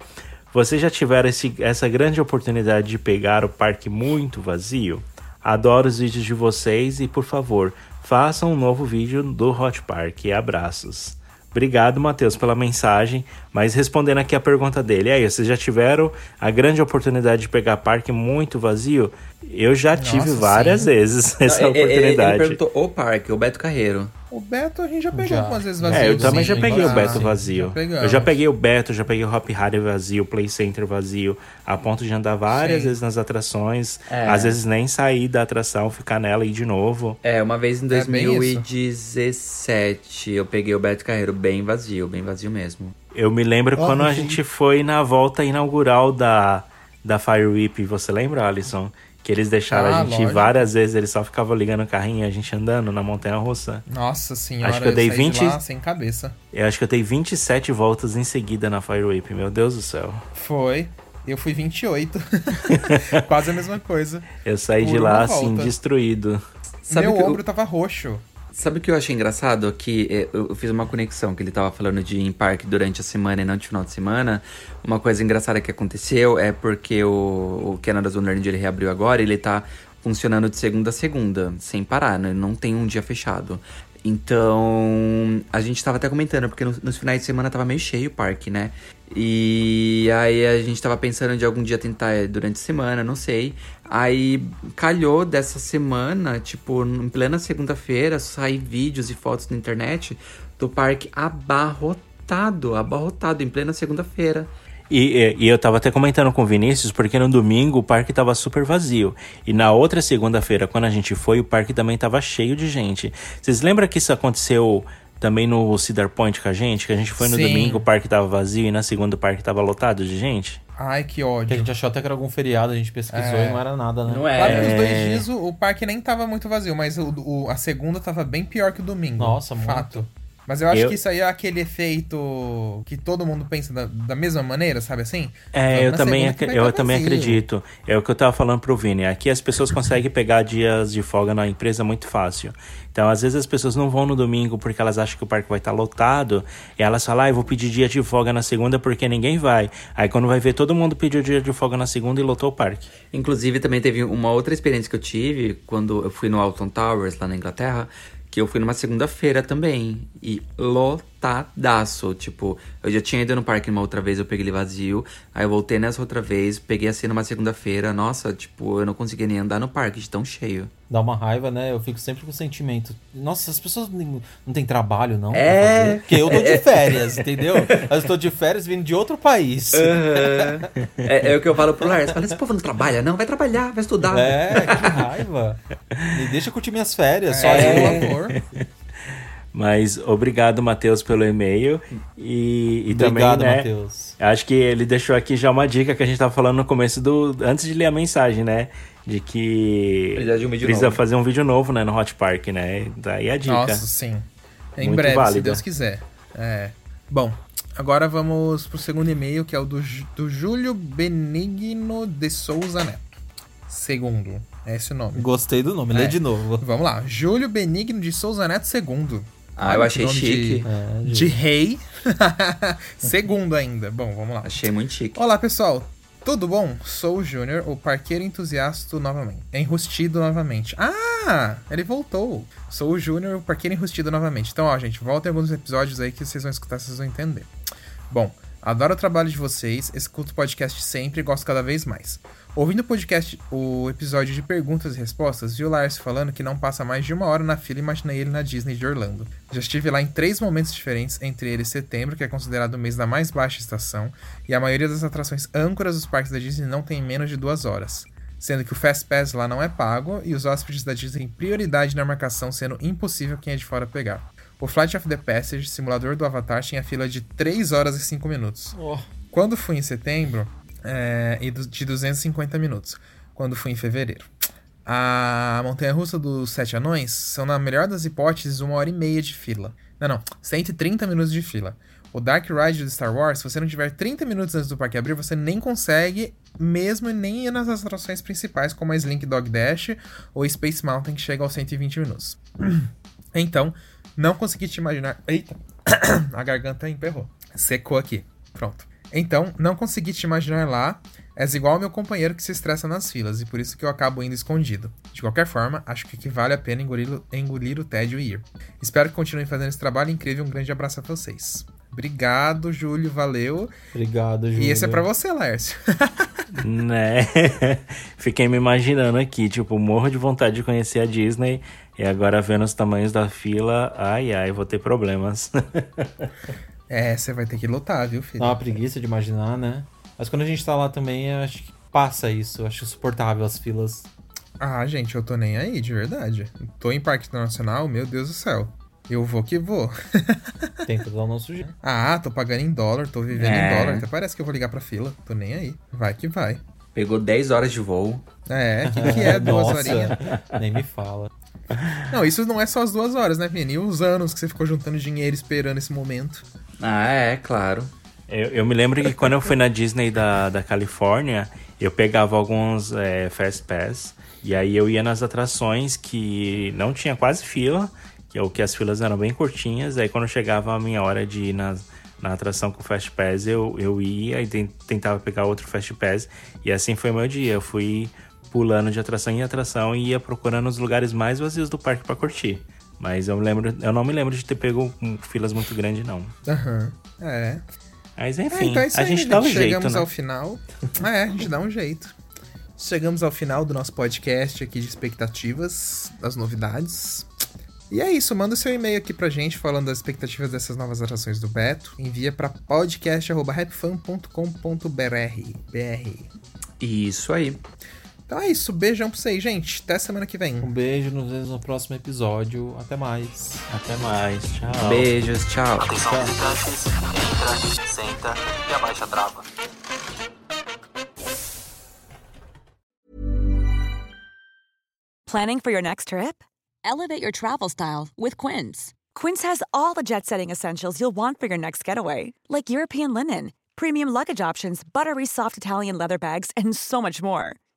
Vocês já tiveram esse, essa grande oportunidade de pegar o parque muito vazio? Adoro os vídeos de vocês e, por favor, façam um novo vídeo do Hot Park. Abraços. Obrigado, Matheus, pela mensagem. Mas respondendo aqui a pergunta dele, aí, vocês já tiveram a grande oportunidade de pegar parque muito vazio? Eu já tive Nossa, várias sim. vezes essa Não, ele- ele- oportunidade. Ele perguntou o parque, o Beto Carreiro. O Beto a gente já pegou Já. algumas vezes vazio. É, eu também sim, já peguei o. Beto Sim, vazio. já eu já peguei o Beto, já peguei o Hop Harry vazio, o Play Center vazio, a ponto de andar várias Sim. vezes nas atrações, É. às vezes nem sair da atração, ficar nela e ir de novo. É, uma vez em É bem 2017 eu peguei o Beto Carreiro bem vazio, bem vazio mesmo. Eu me lembro Ó, quando a gente foi na volta inaugural da, da Fire Whip, você lembra, Alisson? Que eles deixaram Ah, a gente ir lógico. várias vezes, eles só ficavam ligando o carrinho e a gente andando na montanha russa. Nossa senhora, Acho que eu dei saí 20 de lá sem cabeça. Eu acho que eu dei 27 voltas em seguida na Fire Whip, meu Deus do céu. Foi. Eu fui 28. Quase a mesma coisa. Eu saí Por de lá assim, volta. destruído. Sabe Meu que eu- ombro tava roxo. Sabe o que eu achei engraçado? Que eh, eu fiz uma conexão que ele tava falando de ir em parque durante a semana e não de final de semana. Uma coisa engraçada que aconteceu é porque o, o Canada Wonderland ele reabriu agora ele tá funcionando de segunda a segunda, sem parar, né? Não tem um dia fechado. Então, a gente tava até comentando, porque no- nos finais de semana tava meio cheio o parque, né? E aí a gente tava pensando de algum dia tentar eh, durante a semana, não sei. Aí calhou dessa semana, tipo, em plena segunda-feira, sair vídeos e fotos na internet do parque abarrotado, abarrotado, em plena segunda-feira. E, e- e eu tava até comentando com o Vinícius, porque no domingo o parque tava super vazio. E na outra segunda-feira, quando a gente foi, o parque também tava cheio de gente. Vocês lembram que isso aconteceu também no Cedar Point com a gente? Que a gente foi no Sim. domingo, o parque tava vazio e na segunda o parque tava lotado de gente? Ai, que Que a ódio. gente achou até que era algum feriado, a gente pesquisou É. e não era nada, né? Não é? Claro que os dois dias o, o parque nem tava muito vazio, mas o, o- a segunda tava bem pior que o domingo. Nossa, muito. Mas eu acho Eu- que isso aí é aquele efeito que todo mundo pensa da, da mesma maneira, sabe assim? É, eu também, segunda ac- eu tá também acredito. É o que eu tava falando pro Vini. Aqui as pessoas conseguem pegar dias de folga na empresa muito fácil. Então, às vezes as pessoas não vão no domingo porque elas acham que o parque vai estar lotado. E elas falam, ah, eu vou pedir dia de folga na segunda porque ninguém vai. Aí quando vai ver, todo mundo pediu dia de folga na segunda e lotou o parque. Inclusive, também teve uma outra experiência que eu tive quando eu fui no Alton Towers, lá na Inglaterra, que eu fui numa segunda-feira também. E lotadaço. Tipo, eu já tinha ido no parque uma outra vez, eu peguei ele vazio. Aí eu voltei nessa outra vez, peguei assim numa segunda-feira. Nossa, tipo, eu não conseguia nem andar no parque de tão cheio. Dá uma raiva, né? Eu fico sempre com o sentimento. Nossa, as pessoas não têm trabalho, não? É. Porque eu tô de férias, entendeu? Eu estou de férias vindo de outro país. é, é o que eu falo pro Lars. Fala, esse povo não trabalha, não? Vai trabalhar, vai estudar. É, que raiva. Me deixa curtir minhas férias, só É, eu. por favor. Mas obrigado, Matheus, pelo e-mail. E, e Obrigado, também, né? Matheus. Acho que ele deixou aqui já uma dica que a gente tava falando no começo do. Antes de ler a mensagem, né? De que Precisa de um precisa novo. fazer um vídeo novo, né? No Hot Park, né? Daí a dica. Nossa, sim. Em Muito breve, se válida. Deus quiser. É. Bom, agora vamos pro segundo e-mail, que é o do, do Júlio Benigno de Souza Neto. Segundo. É esse o nome. Gostei do nome, lê É. de novo. Vamos lá. Júlio Benigno de Souza Neto segundo. Ah, eu Olha achei que nome chique. De, É, de rei. segundo ainda. Bom, vamos lá. Achei muito chique. Olá, pessoal. Tudo bom? Sou o Júnior, o parqueiro entusiasta novamente. Enrustido novamente. Ah, ele voltou. Sou o Júnior, o parqueiro enrustido novamente. Então, ó, gente, voltem alguns episódios aí que vocês vão escutar, vocês vão entender. Bom, adoro o trabalho de vocês, escuto o podcast sempre e gosto cada vez mais. Ouvindo o podcast, o episódio de perguntas e respostas, vi o Lars falando que não passa mais de uma hora na fila e imaginei ele na Disney de Orlando. Já estive lá em três momentos diferentes, entre eles setembro, que é considerado o mês da mais baixa estação, e a maioria das atrações âncoras dos parques da Disney não tem menos de duas horas. Sendo que o Fast Pass lá não é pago e os hóspedes da Disney têm prioridade na marcação, sendo impossível quem é de fora pegar. O Flight of the Passage, simulador do Avatar, tinha fila de 3 horas e 5 minutos. Oh, Quando fui em setembro, é, e de 250 minutos. Quando fui em fevereiro. A montanha-russa dos Sete Anões são, na melhor das hipóteses, uma hora e meia de fila. Não, não, 130 minutos de fila. O Dark Ride do Star Wars, se você não tiver 30 minutos antes do parque abrir, você nem consegue, mesmo nem ir nas atrações principais, como a Slink Dog Dash ou Space Mountain, que chega aos 120 minutos. Então, não consegui te imaginar. Eita! a garganta emperrou. Secou aqui. Pronto. Então, não consegui te imaginar lá. És igual ao meu companheiro que se estressa nas filas, e por isso que eu acabo indo escondido. De qualquer forma, acho que vale a pena engolir, engolir o tédio e ir. Espero que continuem fazendo esse trabalho incrível. Um grande abraço a vocês. Obrigado, Júlio. Valeu. Obrigado, Júlio. E esse é pra você, Lércio. né? Fiquei me imaginando aqui, tipo, morro de vontade de conhecer a Disney e agora vendo os tamanhos da fila, ai ai, vou ter problemas. é, você vai ter que lutar, viu, filho? Dá uma preguiça de imaginar, né? Mas quando a gente tá lá também, acho que passa isso. Acho suportável as filas. Ah, gente, eu tô nem aí, de verdade. Tô em Parque Internacional, meu Deus do céu. Eu vou que vou. Tenta dar o nosso jeito. Ah, tô pagando em dólar, tô vivendo é. em dólar. Até parece que eu vou ligar pra fila. Tô nem aí. Vai que vai. Pegou 10 horas de voo. É, o que, que é duas horinhas? Nem me fala. Não, isso não é só as duas horas, né, Vini? E os anos que você ficou juntando dinheiro esperando esse momento. Ah, é, claro. Eu, eu me lembro que quando eu fui na Disney da, da Califórnia, eu pegava alguns é, Fast Pass e aí eu ia nas atrações que não tinha quase fila que, ou que as filas eram bem curtinhas. Aí quando chegava a minha hora de ir na, na atração com o Fast Pass, eu, eu ia e tentava pegar outro Fast Pass. E assim foi meu dia. Eu fui pulando de atração em atração e ia procurando os lugares mais vazios do parque para curtir. Mas eu lembro, eu não me lembro de ter pego filas muito grandes, não. Aham, uhum. é. Mas enfim, é, então é a gente aí, dá um Chegamos jeito, Chegamos né? ao final. é, a gente dá um jeito. Chegamos ao final do nosso podcast aqui de expectativas, das novidades. E é isso, manda seu e-mail aqui pra gente falando das expectativas dessas novas atrações do Beto. Envia pra podcast.rapfan.com.br. Isso aí. Então é isso, beijão pra vocês, gente. Até semana que vem. Um beijo, nos vemos no próximo episódio. Até mais. Até mais, tchau. Beijos, tchau. Atenção, visitantes. Entra, senta e abaixa a trava. Planning for your next trip? Elevate your travel style with Quince. Quince has all the jet setting essentials you'll want for your next getaway, like European linen, premium luggage options, buttery soft Italian leather bags, and so much more.